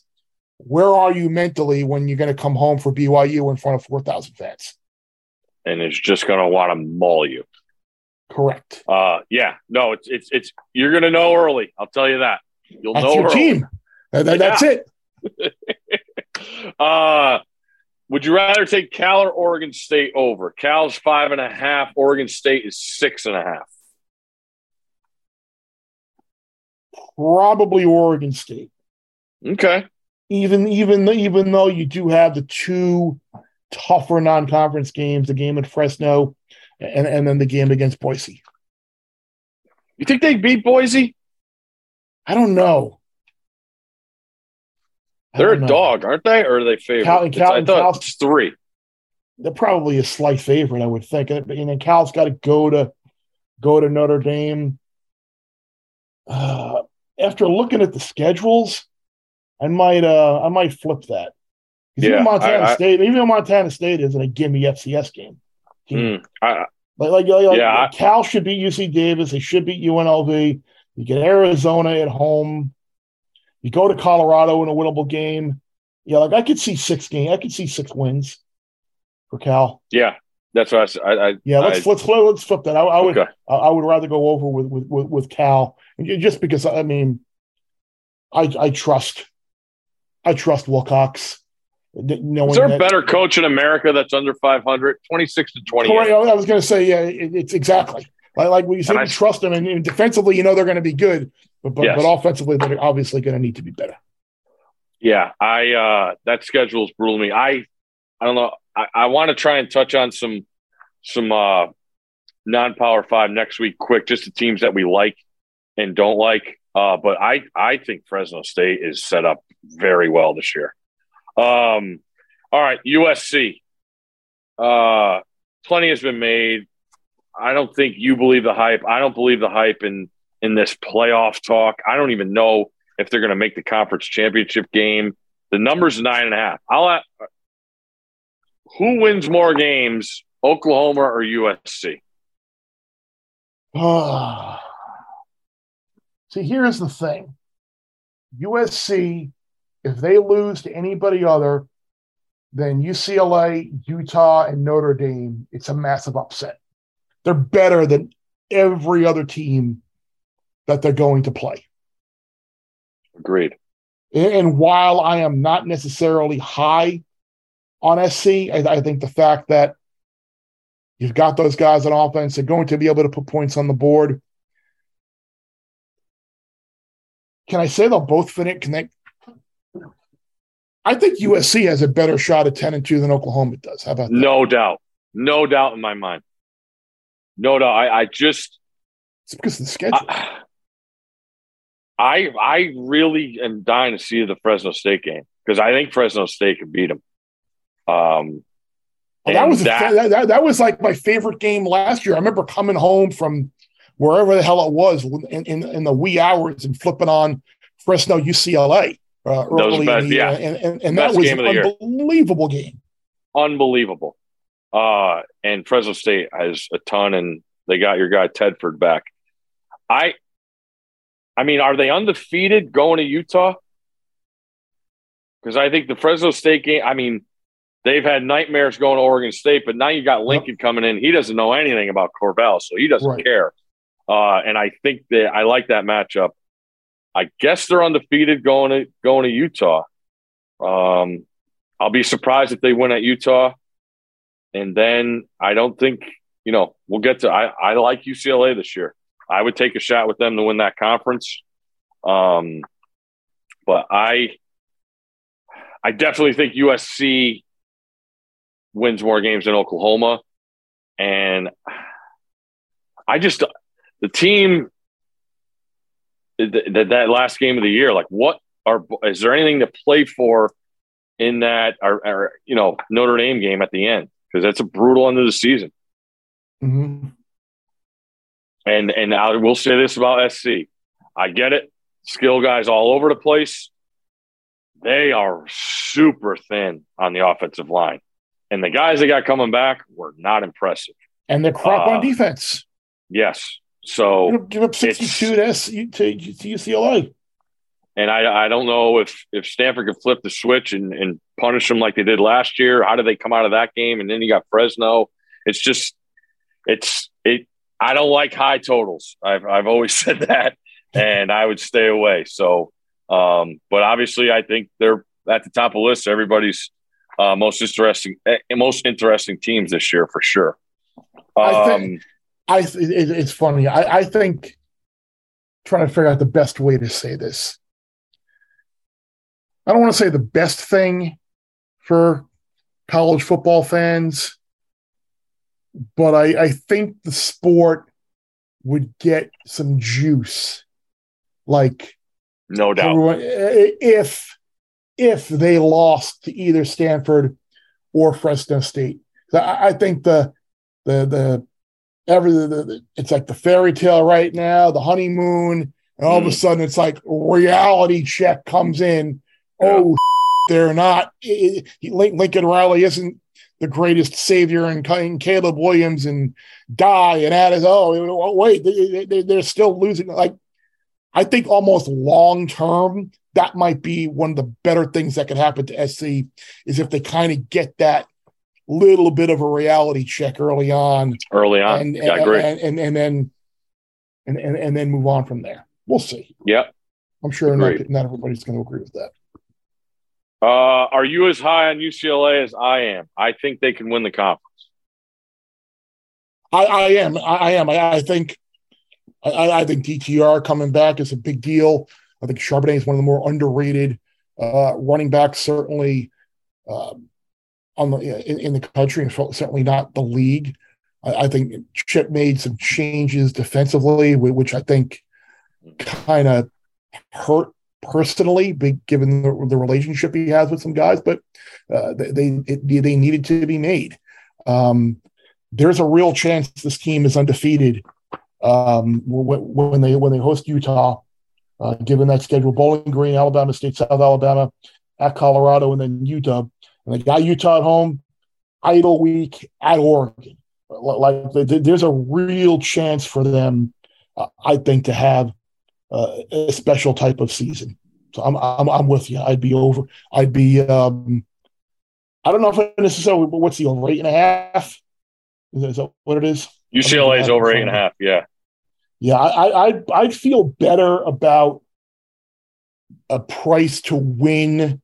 where are you mentally when you're going to come home for BYU in front of four thousand fans? And it's just going to want to maul you. Correct. Uh, yeah. No, it's, it's, it's, you're going to know early. I'll tell you that. You'll That's know your early. team. That- that- That's it. Uh, would you rather take Cal or Oregon State over? Cal's five and a half. Oregon State is six and a half. Probably Oregon State. Okay. Even even even though you do have the two tougher non-conference games, the game at Fresno, and and then the game against Boise. You think they beat Boise? I don't know. They're a know. dog, aren't they? Or are they favorite? Cal- Cal- I thought Cal- it's three. They're probably a slight favorite, I would think. And then Cal's got to go to go to Notre Dame. Uh, after looking at the schedules, I might uh I might flip that. Yeah, even Montana I- I- State, even though Montana State isn't a gimme FCS game. Mm, I, Like, like, like Yeah, I- Cal should beat UC Davis. They should beat UNLV. You get Arizona at home. You go to Colorado in a winnable game. Yeah, like I could see six game. I could see six wins for Cal. yeah, that's what I said. I, I, Yeah, let's I- let's flip, let's flip that. I, I would Okay. I, would rather go over with with with, with Cal And just because I mean, I I trust I trust Wilcox. Knowing Is there a that- better coach in America that's under 500? 26 to 28. Correct. I was going to say, yeah, it, it's exactly like, like when you say And you I- trust them, and, and defensively, you know they're going to be good, but but, Yes. but offensively, they're obviously going to need to be better. Yeah, I uh that schedule's brutal me. I I don't know. I, I want to try and touch on some some uh non-power five next week quick, just the teams that we like and don't like. Uh but I I think Fresno State is set up very well this year. Um all right, USC. Uh plenty has been made. I don't think you believe the hype. I don't believe the hype in in this playoff talk. I don't even know if they're going to make the conference championship game. The number's nine and a half. I'll who wins more games, Oklahoma or USC? See, here's the thing: USC, if they lose to anybody other than UCLA, Utah, and Notre Dame, it's a massive upset. They're better than every other team that they're going to play. Agreed. And while I am not necessarily high on SC, I, I think the fact that you've got those guys on offense, they're going to be able to put points on the board. Can I say they'll both finish? Can they? I think USC has a better shot at ten and two than Oklahoma does. How about that? No doubt. No doubt in my mind. No no, I, I just It's because of the schedule. I, I I really am dying to see the Fresno State game because I think Fresno State could beat them. Um, Well, that and was a- that- that, that, that was like my favorite game last year. I remember coming home from wherever the hell it was in, in, in the wee hours and flipping on Fresno UCLA uh, early best- in the, yeah. uh, and, and, and that was an the year. unbelievable game. unbelievable. Uh, and Fresno State has a ton, and they got your guy Tedford back. I, I mean, are they undefeated going to Utah? Because I think the Fresno State game. I mean, they've had nightmares going to Oregon State, but now you got Lincoln coming in. He doesn't know anything about Corval, so he doesn't Right. care. Uh, and I think that I like that matchup. I guess they're undefeated going to going to Utah. Um, I'll be surprised if they win at Utah. And then I don't think, you know, we'll get to I, I like UCLA this year. I would take a shot with them to win that conference. Um, but I I definitely think USC wins more games than Oklahoma. And I just the team that, that last game of the year, like what are is there anything to play for in that or, or you know Notre Dame game at the end because that's a brutal end of the season. Mhm. And and I will say this about SC, I get it, skill guys all over the place. They are super thin on the offensive line, and the guys that got coming back were not impressive. And they're crap Uh, on defense. Yes, so Give up, give up 62 to, S, to, to UCLA. And I, I don't know if if Stanford could flip the switch and, and punish them like they did last year. How did they come out of that game? And then you got Fresno. It's just it's it. I don't like high totals. I've I've always said that, and I would stay away. So, um, but obviously, I think they're at the top of the list. Everybody's uh, most interesting, eh, most interesting teams this year for sure. I Um, think- I it, it- it's funny. I, I think trying to figure out the best way to say this. I don't want to say the best thing for college football fans, but I, I think the sport would get some juice. Like no doubt. everyone, if if they lost to either Stanford or Fresno State. I, I think the the the every the, the, it's like the fairy tale right now, the honeymoon, and all mm. of a mm. sudden it's like reality check comes in. Yeah. Oh, they're not. Lincoln Riley isn't the greatest savior, and, Caleb Williams and Die and Addis. Oh, wait, they, are still losing. Like, I think almost long term, that might be one of the better things that could happen to SC is if they kind of get that little bit of a reality check early on. Early on, and, yeah, and, and, and, and then and, and and then move on from there. We'll see. Yep. I'm sure not, not everybody's going to agree with that. Uh, are you as high on UCLA as I am? I think they can win the conference. I, I am. I, I am. I, I think. I, I, think DTR coming back is a big deal. I think Charbonnet is one of the more underrated uh, running backs, certainly um, on the in, in, the country, and certainly not the league. I, I, think Chip made some changes defensively, which I think kind of hurt personally, given the, the, relationship he has with some guys, but uh, they it, they needed to be made. Um, there's a real chance this team is undefeated um, when they when they host Utah, uh, given that schedule: Bowling Green, Alabama State, South Alabama, at Colorado, and then Utah. And they got Utah at home, idle week at Oregon. Like there's a real chance for them, uh, I think, to have uh, a special type of season. So I'm, I'm I'm with you. I'd be over. I'd be. Um, I don't know if I necessarily. What's the over eight and a half? Is that, is that what it is? UCLA is over eight and a half. Yeah. Yeah, I I I'd feel better about a price to win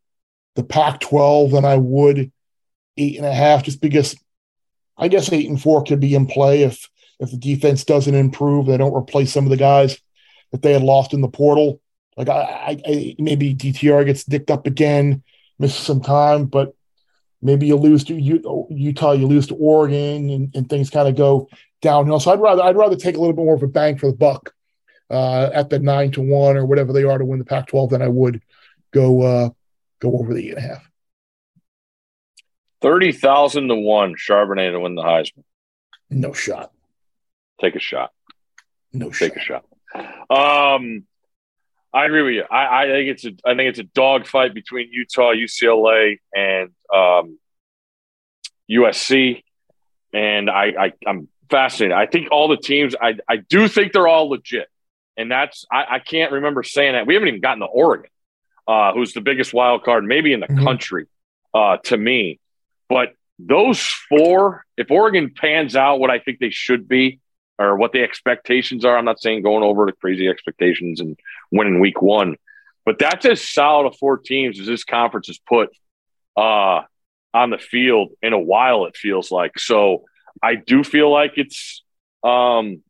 the Pac-12 than I would eight and a half, just because I guess eight and four could be in play if if the defense doesn't improve, they don't replace some of the guys that they had lost in the portal. Like I, I, I maybe DTR gets dicked up again, misses some time, but maybe you lose to Utah, you lose to Oregon, and, and things kind of go downhill. So I'd rather I'd rather take a little bit more of a bang for the buck uh, at the nine to one or whatever they are to win the Pac-12 than I would go uh, go over the eight and a half. Thirty thousand to one Charbonnet to win the Heisman. No shot. Take a shot. No shot. Take shot. a shot. Um, I agree with you. I, I think it's a I think it's a dogfight between Utah, UCLA, and um, USC, and I, I I'm fascinated. I think all the teams. I I do think they're all legit, and that's I, I can't remember saying that. We haven't even gotten to Oregon, uh, who's the biggest wild card maybe in the mm-hmm. country, uh, to me. But those four, if Oregon pans out what I think they should be, or what the expectations are. I'm not saying going over the crazy expectations and winning week one, but that's as solid of four teams as this conference has put uh, on the field in a while, it feels like. So I do feel like it's um,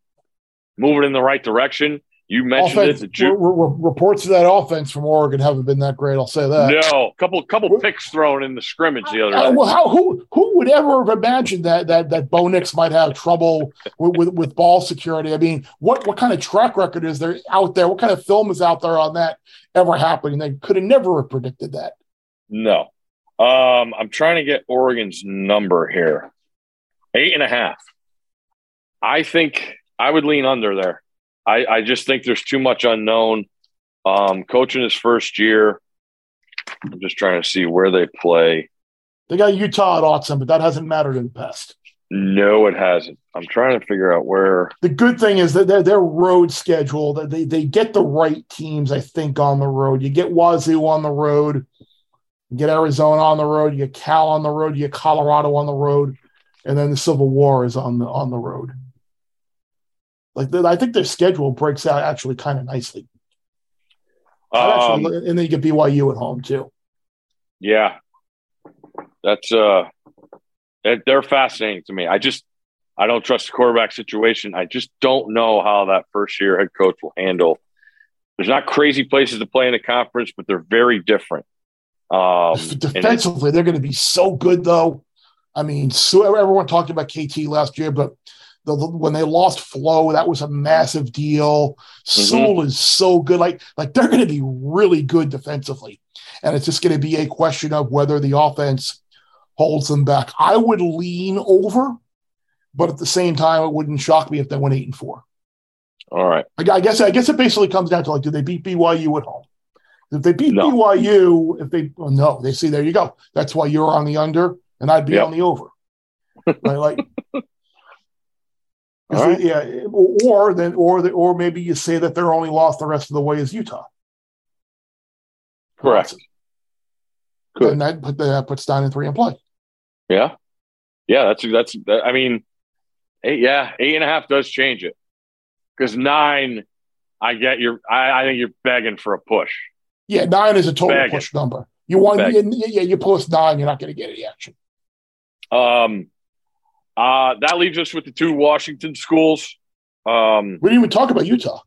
moving in the right direction. You mentioned offense, it. Ju- reports of that offense from Oregon haven't been that great. I'll say that. No, couple couple picks thrown in the scrimmage the other uh, well, how, who who would ever have imagined that that that Bo Nix might have trouble with, with, with ball security? I mean, what what kind of track record is there out there? What kind of film is out there on that ever happening? They could have never have predicted that. No, um, I'm trying to get Oregon's number here. Eight and a half. I think I would lean under there. I, I just think there's too much unknown. Um, coaching his first year, I'm just trying to see where they play. They got Utah at Autzen, but that hasn't mattered in the past. No, it hasn't. I'm trying to figure out where. The good thing is that their, road schedule, that they, they get the right teams, I think, on the road. You get Wazoo on the road, you get Arizona on the road, you get Cal on the road, you get Colorado on the road, and then the Civil War is on the on the road. Like I think their schedule breaks out actually kind of nicely. Um, actually, and then you get BYU at home too. Yeah, that's uh, they're fascinating to me. I just I don't trust the quarterback situation. I just don't know how that first year head coach will handle. There's not crazy places to play in the conference, but they're very different. Um, Defensively, they're going to be so good, though. I mean, so everyone talked about KT last year, but the, when they lost Flowe, that was a massive deal. Mm-hmm. Sewell is so good. Like, like they're going to be really good defensively. and it's just going to be a question of whether the offense holds them back. I would lean over, but at the same time, it wouldn't shock me if they went eight and four. All right. I, I guess I guess it basically comes down to like, do they beat BYU at home? If they beat No. BYU, if they well, no, they see there you go. That's why you're on the under, and I'd be Yep. on the over. right, like, Yeah, or, then or the, or maybe you say that they're only lost the rest of the way is Utah. Correct. Good. And that put that puts down in three in play. Yeah. Yeah. That's, that's, that, I mean, eight, yeah, eight and a half does change it. Because nine, I get your, I, I think you're begging for a push. Yeah, nine is a total it. push number. You want yeah, yeah, you plus nine, you're not going to get any action. Um, uh, that leaves us with the two Washington schools. Um, We didn't even talk about Utah.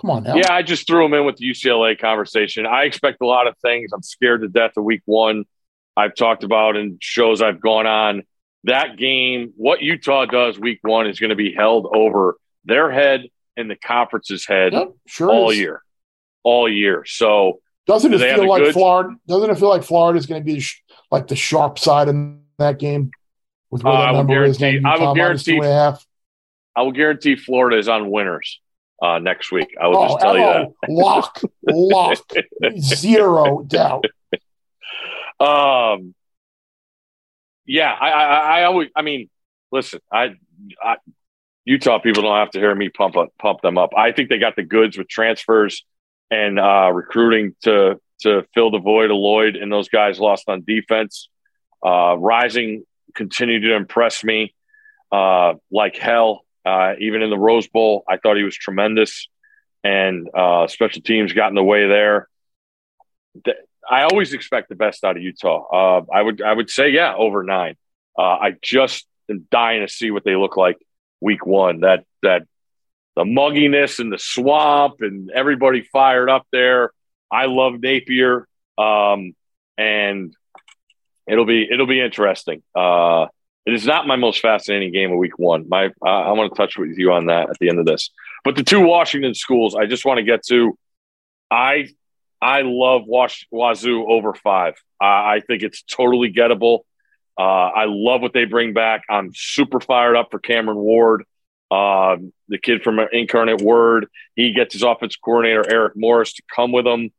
Come on now. yeah, I just threw them in with the UCLA conversation. I expect a lot of things. I'm scared to death of week one. I've talked about in shows I've gone on. That game, what Utah does week one is going to be held over their head and the conference's head Yep, sure all is. year. All year. So Doesn't it feel like goods? Florida? Doesn't it feel like Florida is going to be like the sharp side in that game with Uh, I will number is now? guarantee- I will Utah minus two guarantee- and a half. I will guarantee Florida is on winners uh, next week. I will Oh, just tell you that. lock, lock, zero doubt. Um, yeah, I, I, I always, I mean, listen, I, I, Utah people don't have to hear me pump up, pump them up. I think they got the goods with transfers and uh, recruiting to to fill the void of Lloyd and those guys lost on defense. Uh, Rising continued to impress me uh, like hell. Uh, even in the Rose Bowl, I thought he was tremendous, and uh, special teams got in the way there. Th- I always expect the best out of Utah. Uh, I would I would say yeah over nine. Uh, I just am dying to see what they look like week one. That that the mugginess and the swamp and everybody fired up there. I love Napier, um, and it'll be it'll be interesting. Uh, it is not my most fascinating game of week one. My uh, I want to touch with you on that at the end of this. But the two Washington schools, I just want to get to. I I love Wash, Wazoo over five. I, think it's totally gettable. Uh, I love what they bring back. I'm super fired up for Cameron Ward, um, the kid from Incarnate Word. He gets his offense coordinator Eric Morris to come with him.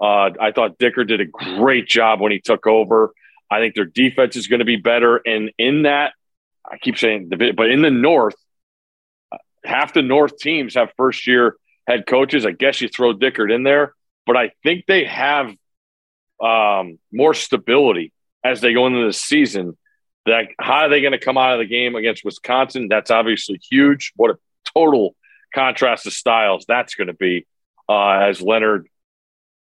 Uh, I thought Dickert did a great job when he took over. I think their defense is going to be better, and in that, I keep saying the but in the North, half the North teams have first year head coaches. I guess you throw Dickert in there, but I think they have um, more stability as they go into the season. That how are they going to come out of the game against Wisconsin? That's obviously huge. What a total contrast of styles that's going to be uh, as Leonhard,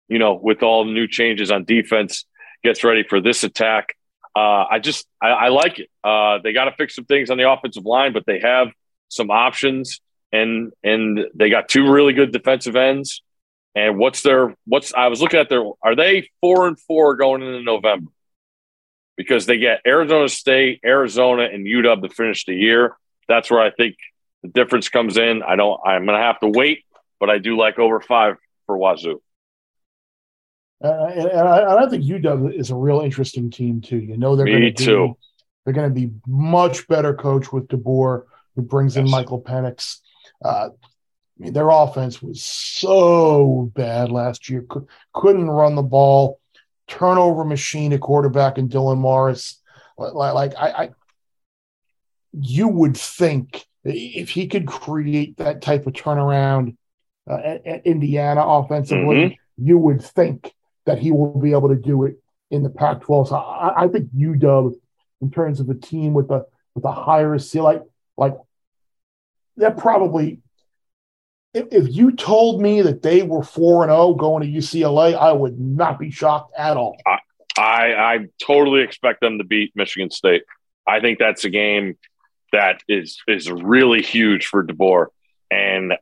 you know, with all the new changes on defense, gets ready for this attack. Uh, I just I, I like it. Uh, they got to fix some things on the offensive line, but they have some options, and and they got two really good defensive ends. And what's their what's I was looking at their are they four and four going into November? Because they get Arizona State, Arizona, and UW to finish the year. That's where I think the difference comes in. I don't I'm gonna have to wait, but I do like over five for Wazoo. Uh, and, and, I, and I think UW is a real interesting team too. You know they're going to Be, they're going to be much better coach with DeBoer, who brings in Michael Penix. Uh, I mean, their offense was so bad last year. Could, couldn't run the ball. Turnover machine at quarterback and Dylan Morris. Like, like I, I, you would think if he could create that type of turnaround uh, at, at Indiana offensively, you would think that he will be able to do it in the Pac-12. So I, I think UW, in terms of a team with a with a higher ceiling, like like they're probably. If, if you told me that they were four and zero going to UCLA, I would not be shocked at all. I, I totally expect them to beat Michigan State. I think that's a game that is is really huge for DeBoer. And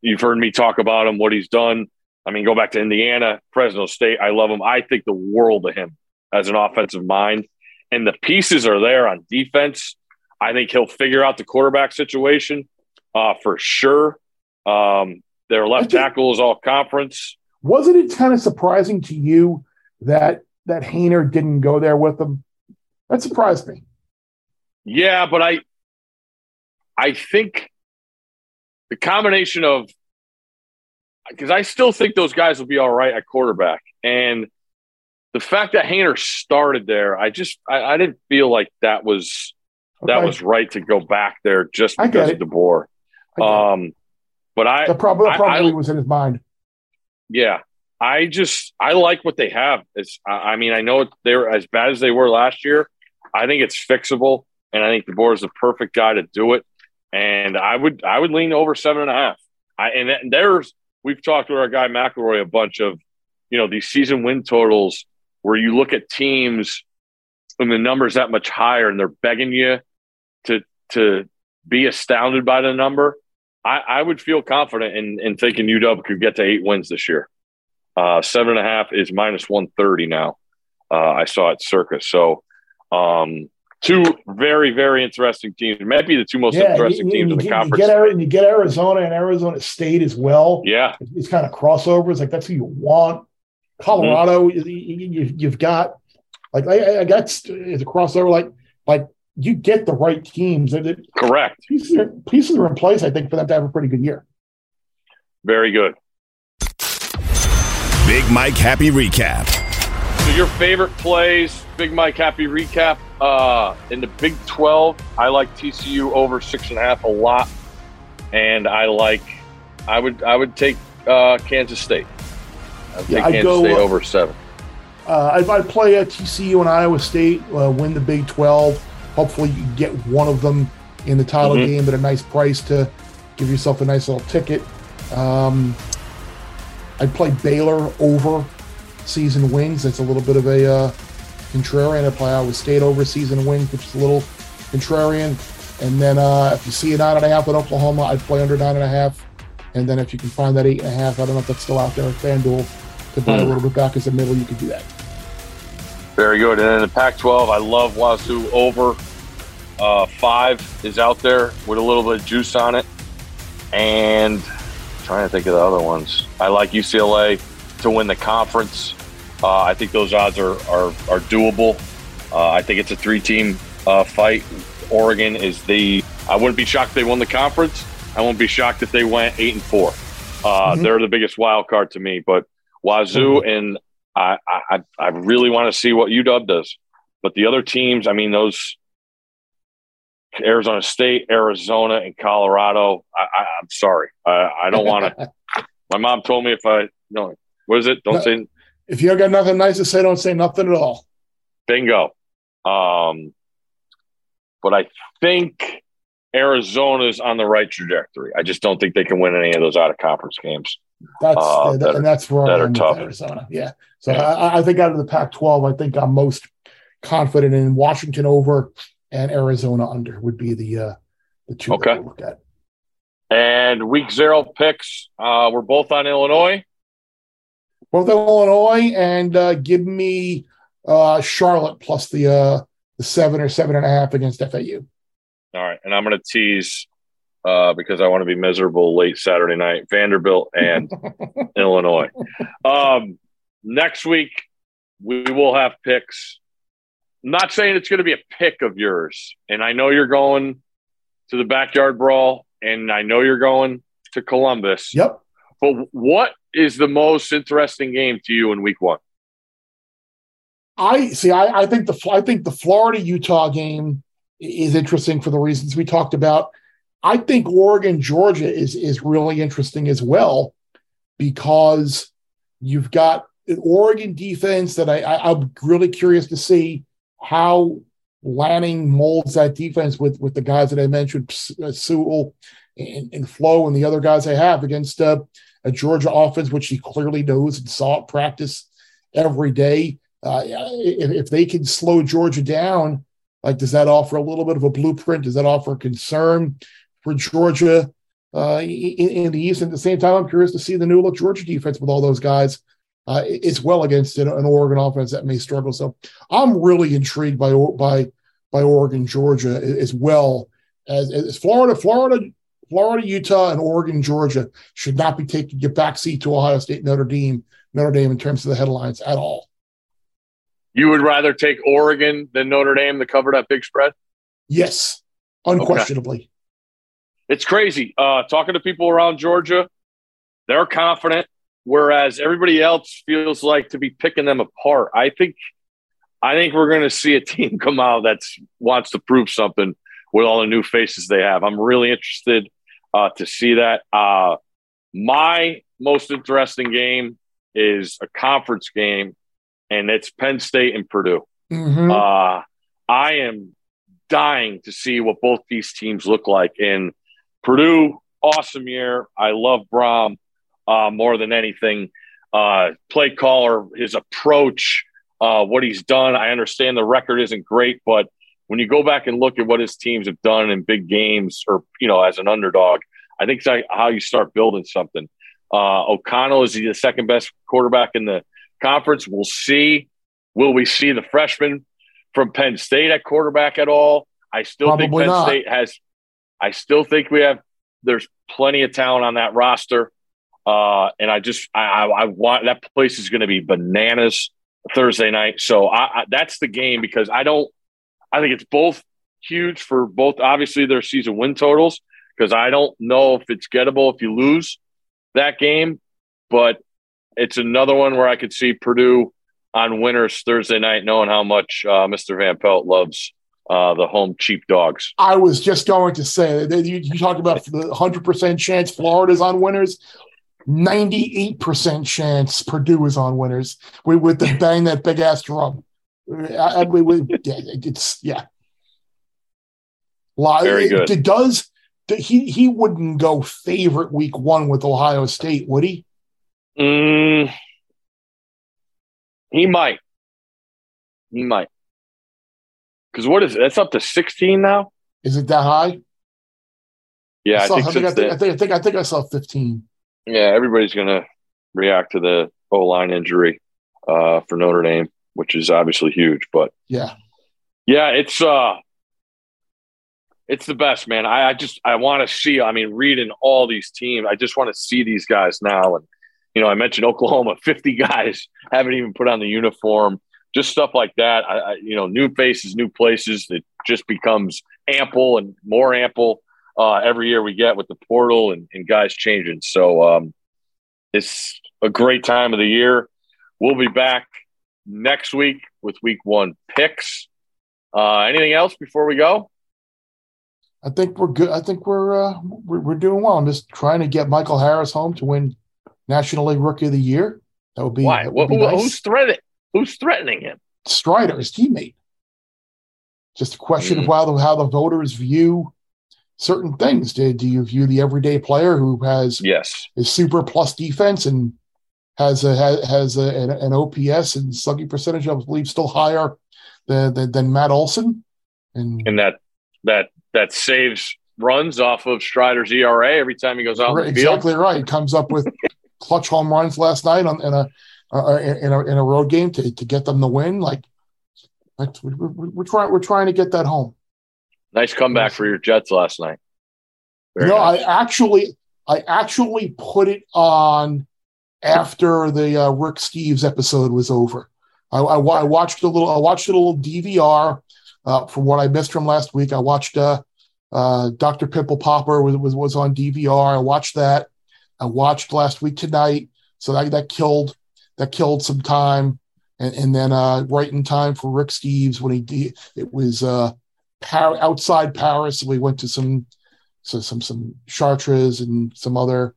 you've heard me talk about him, what he's done. I mean, go back to Indiana, Fresno State. I love him. I think the world of him as an offensive mind. And the pieces are there on defense. I think he'll figure out the quarterback situation uh, for sure. Um, their left think- tackle is all conference. wasn't it kind of surprising to you that that Haener didn't go there with them? That surprised me. Yeah, but I I think the combination of because I still think those guys will be all right at quarterback. And the fact that Haener started there, I just I, I didn't feel like that was okay. that was right to go back there just because of DeBoer. Um, but I that probably, that probably I, was in his mind. Yeah, I just I like what they have. It's I mean I know they're as bad as they were last year. I think it's fixable, and I think DeBoer is the perfect guy to do it. And I would I would lean over seven and a half. I and there's we've talked with our guy McElroy a bunch of you know these season win totals where you look at teams and the numbers that much higher and they're begging you to to be astounded by the number. I, I would feel confident in, in thinking UW could get to eight wins this year. Uh, seven and a half is minus 130 now. Uh, I saw at Circa. So, um, two very, very interesting teams. It might be the two most yeah, interesting you, teams you, in the you, conference. You get, you get Arizona and Arizona State as well. Yeah. It's kind of crossovers. Like, that's who you want. Colorado, mm-hmm. you, have got, like, I, I got it's a crossover. Like, like you get the right teams. Correct. Pieces are, pieces are in place, I think, for them to have a pretty good year. Very good. Big Mike Happy Recap. So your favorite plays, Big Mike Happy Recap. Uh, in the Big 12, I like TCU over six and a half a lot, and I like I would I would take uh, Kansas State. I'd take yeah, Kansas go, State uh, over seven. Uh, I'd, I'd play at TCU and Iowa State uh, win the Big 12. Hopefully, you get one of them in the title mm-hmm. game at a nice price to give yourself a nice little ticket. Um, I'd play Baylor over season wins. That's a little bit of a uh, contrarian. I'd play Iowa State over season wins, which is a little contrarian. And then uh, if you see a nine and a half at Oklahoma, I'd play under nine and a half. And then if you can find that eight and a half, I don't know if that's still out there at FanDuel to buy mm. a hmm. little bit back as a middle, you could do that. Very good. And then the Pac 12, I love Wazoo over. Uh, five is out there with a little bit of juice on it. And trying to think of the other ones. I like UCLA to win the conference. Uh, I think those odds are are, are doable. Uh, I think it's a three team uh, fight. Oregon is the. I wouldn't be shocked if they won the conference. I won't be shocked if they went eight and four. Uh, mm-hmm. They're the biggest wild card to me. But Wazoo mm-hmm. and I, I, I really want to see what UW does. But the other teams, I mean, those Arizona State, Arizona, and Colorado. I, am sorry, I, I don't want to. my mom told me if I no, what is it? Don't no, say. If you got nothing nice to say, don't say nothing at all. Bingo. Um, but I think Arizona's on the right trajectory. I just don't think they can win any of those out of conference games. That's uh, that, and that's where that I'm tough. Arizona. Yeah. So yeah. I, I think out of the Pac-12, I think I'm most confident in Washington over and Arizona under would be the uh, the two okay. that we'll look at. And week zero picks, uh, we're both on Illinois. Both Illinois, and uh, give me uh, Charlotte plus the uh, the seven or seven and a half against FAU. All right, and I'm going to tease uh, because I want to be miserable late Saturday night. Vanderbilt and Illinois. Um, next week we will have picks I'm not saying it's going to be a pick of yours. And I know you're going to the backyard brawl, and I know you're going to Columbus. Yep. But what is the most interesting game to you in week one? I see. I, I think the I think the Florida Utah game is interesting for the reasons we talked about. I think Oregon Georgia is is really interesting as well because you've got an Oregon defense that I, I I'm really curious to see how Lanning molds that defense with with the guys that I mentioned, uh, Sewell and, and Flowe and the other guys they have against uh, a Georgia offense, which he clearly knows and saw it practice every day. Uh, if, if they can slow Georgia down, like does that offer a little bit of a blueprint? Does that offer concern for Georgia uh, in, in, the East? And at the same time, I'm curious to see the new look Georgia defense with all those guys uh, as well against an, an, Oregon offense that may struggle. So I'm really intrigued by by by Oregon, Georgia as well as, as Florida. Florida, Florida, Utah, and Oregon, Georgia should not be taking a backseat to Ohio State, Notre Dame, Notre Dame in terms of the headlines at all. You would rather take Oregon than Notre Dame to cover that big spread? Yes, unquestionably. Okay. It's crazy. Uh, talking to people around Georgia, they're confident, whereas everybody else feels like to be picking them apart. I think, I think we're going to see a team come out that wants to prove something with all the new faces they have. I'm really interested uh, to see that. Uh, my most interesting game is a conference game, and it's Penn State and Purdue. Mm-hmm. Uh, I am dying to see what both these teams look like. And Purdue, awesome year. I love Brohm uh, more than anything. Uh, play caller, his approach, uh, what he's done. I understand the record isn't great, but when you go back and look at what his teams have done in big games or, you know, as an underdog, I think that's how you start building something. Uh, O'Connell is the second best quarterback in the conference. We'll see. Will we see the freshman from Penn State at quarterback at all? I still Probably think Penn not. State has. I still think we have. There's plenty of talent on that roster, uh, and I just I, I, I want that place is going to be bananas Thursday night. So I, I, that's the game because I don't I think it's both huge for both, obviously, their season win totals, because I don't know if it's gettable if you lose that game, but it's another one where I could see Purdue on winners Thursday night, knowing how much uh, Mr. Van Pelt loves uh, the home cheap dogs. I was just going to say that you, you talked about the 100% chance Florida's on winners. 98% chance Purdue is on winners with, with the bang that big ass drum. I, I, it's yeah. Very it, good. It does. He he wouldn't go favorite week one with Ohio State, would he? Mm, he might. He might. Because what is it? That's up to sixteen now. Is it that high? Yeah, I, saw, I, think, I, think, I, think, I think I think I think I saw fifteen. Yeah, everybody's gonna react to the O line injury uh, for Notre Dame which is obviously huge. But yeah, yeah, it's uh, it's the best, man. I, I just I want to see. I mean, reading all these teams, I just want to see these guys now. And you know, I mentioned Oklahoma, fifty guys haven't even put on the uniform. Just stuff like that. I, I you know, new faces, new places. It just becomes ample and more ample uh, every year we get with the portal and, and guys changing. So um, it's a great time of the year. We'll be back next week with week one picks. Uh, anything else before we go? I think we're good. I think we're, uh, we're, we're doing well. I'm just trying to get Michael Harris home to win National League Rookie of the Year. That would be why. Would be nice. Who's threatening? Who's threatening him? Strider, his teammate. Just a question mm. of how the how the voters view certain things. Do, do you view the everyday player who has yes is super plus defense and has a has a, an, an OPS and slugging percentage, I believe, still higher than, than, than Matt Olson, and and that that that saves runs off of Strider's ERA every time he goes out. Right, exactly right. Comes up with clutch home runs last night on in a, uh, in a in a road game to, to get them the win. Like, like we're, we're, trying we're trying to get that home. Nice comeback for your Jets last night. Very no, nice. I actually I actually put it on after the uh, Rick Steves episode was over. I, I, I, watched a little. I watched a little DVR uh, from what I missed from last week. I watched uh, uh, Dr. Pimple Popper was, was was on DVR. I watched that. I watched last week tonight. So that that killed that killed some time. And, and then uh, right in time for Rick Steves when he it was uh, Par- outside Paris. We went to some so some some Chartres and some other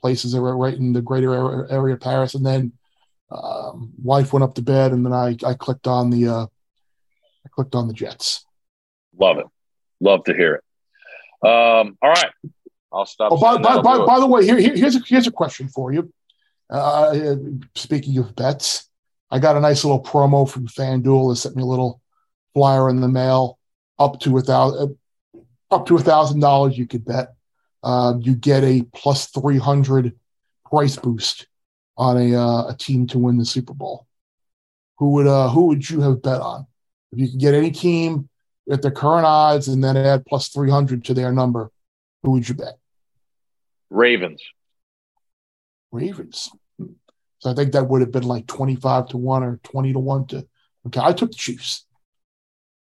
places that were right in the greater area of Paris. And then um, wife went up to bed, and then I I clicked on the uh, I clicked on the Jets. Love it. Love to hear it. Um, all right, I'll stop. Oh, by, by, by, by, the way, here, here, here's a here's a question for you. Uh, speaking of bets, I got a nice little promo from FanDuel. They sent me a little flyer in the mail up to a thousand up to a thousand dollars you could bet um, you get a plus 300 price boost on a, uh, a team to win the Super Bowl. Who would uh, who would you have bet on? If you could get any team at the current odds and then add plus 300 to their number, who would you bet? Ravens. Ravens. So I think that would have been like 25 to 1 or 20 to 1 to okay. I took the Chiefs.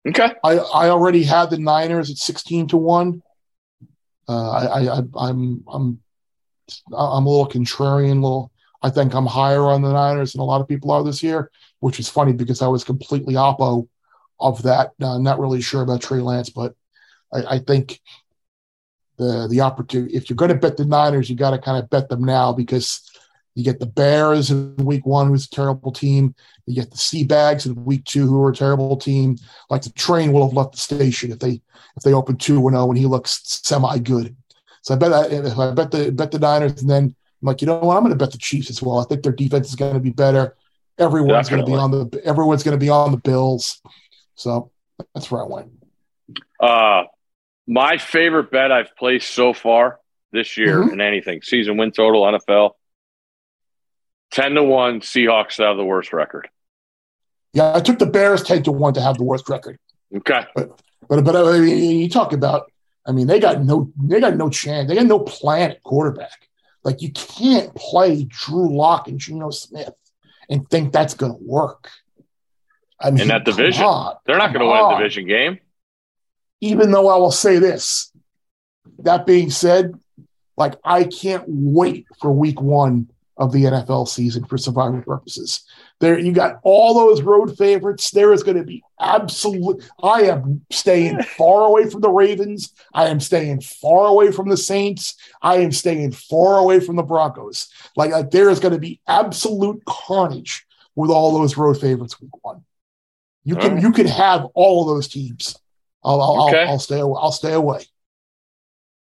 Okay. I, I already had the Niners at 16 to 1. Uh, I, I I'm I'm I'm a little contrarian, a little I think I'm higher on the Niners than a lot of people are this year, which is funny because I was completely oppo of that. Not really sure about Trey Lance, but I, I think the the opportunity if you're going to bet the Niners, you got to kind of bet them now because you get the Bears in week one, who's a terrible team. You get the Sea Bags in week two, who are a terrible team. Like the train will have left the station if they if they open two and zero and he looks semi good. So I bet I, I bet the bet the Niners, and then I'm like, you know what? I'm going to bet the Chiefs as well. I think their defense is going to be better. Everyone's going to be on the everyone's going to be on the Bills. So that's where I went. Uh, my favorite bet I've placed so far this year Mhm. in anything season win total NFL 10 to 1 Seahawks to have the worst record. Yeah, I took the Bears ten to one to have the worst record. Okay. But but I mean, you talk about. I mean, they got no they got no chance. They got no plan at quarterback. Like you can't play Drew Lock and Geno Smith and think that's going to work. I mean, In that division. on, They're not going to win a division game. Even though I will say this, that being said, like I can't wait for Week One of the NFL season for survival purposes. There, you got all those road favorites. There is going to be absolute. I am staying far away from the Ravens. I am staying far away from the Saints. I am staying far away from the Broncos. Like, like there is going to be absolute carnage with all those road favorites week one. You can Alright. you can have all of those teams. I'll I'll, Okay. I'll, I'll stay away. I'll stay away.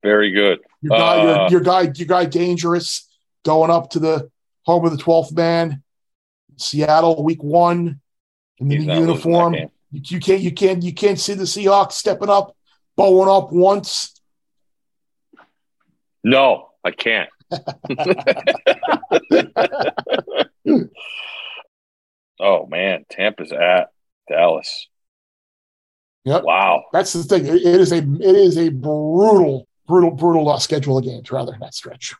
Very good. Your guy, Uh, your, your guy, your guy, dangerous going up to the home of the twelfth man, Seattle, week one, in the new not losing that uniform. You, you can't, you can't, you can't see the Seahawks stepping up, bowing up once. No, I can't. oh man, Tampa's at Dallas. Yep. Wow. That's the thing. It, it is a, it is a brutal, brutal, brutal uh, schedule of games rather than that stretch.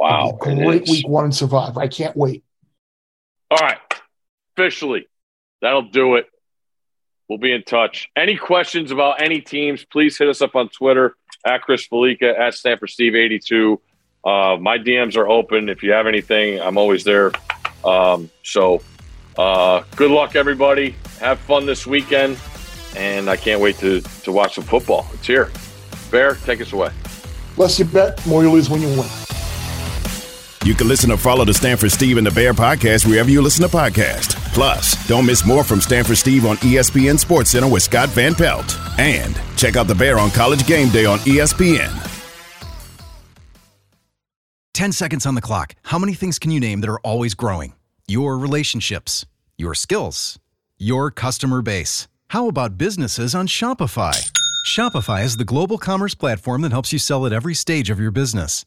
Wow. It'll be a it great week one and survive. I can't wait. All right. Officially, that'll do it. We'll be in touch. Any questions about any teams, please hit us up on Twitter at Chris Fallica, at Stanford Steve 82. Uh, my DMs are open. If you have anything, I'm always there. Um, so uh, good luck, everybody. Have fun this weekend. And I can't wait to, to watch some football. It's here. Bear, take us away. Less you bet, more you lose when you win. You can listen or follow the Stanford Steve and the Bear podcast wherever you listen to podcasts. Plus, don't miss more from Stanford Steve on ESPN Sports Center with Scott Van Pelt. And check out the Bear on College Game Day on ESPN. 10 seconds on the clock. How many things can you name that are always growing? Your relationships, your skills, your customer base. How about businesses on Shopify? Shopify is the global commerce platform that helps you sell at every stage of your business.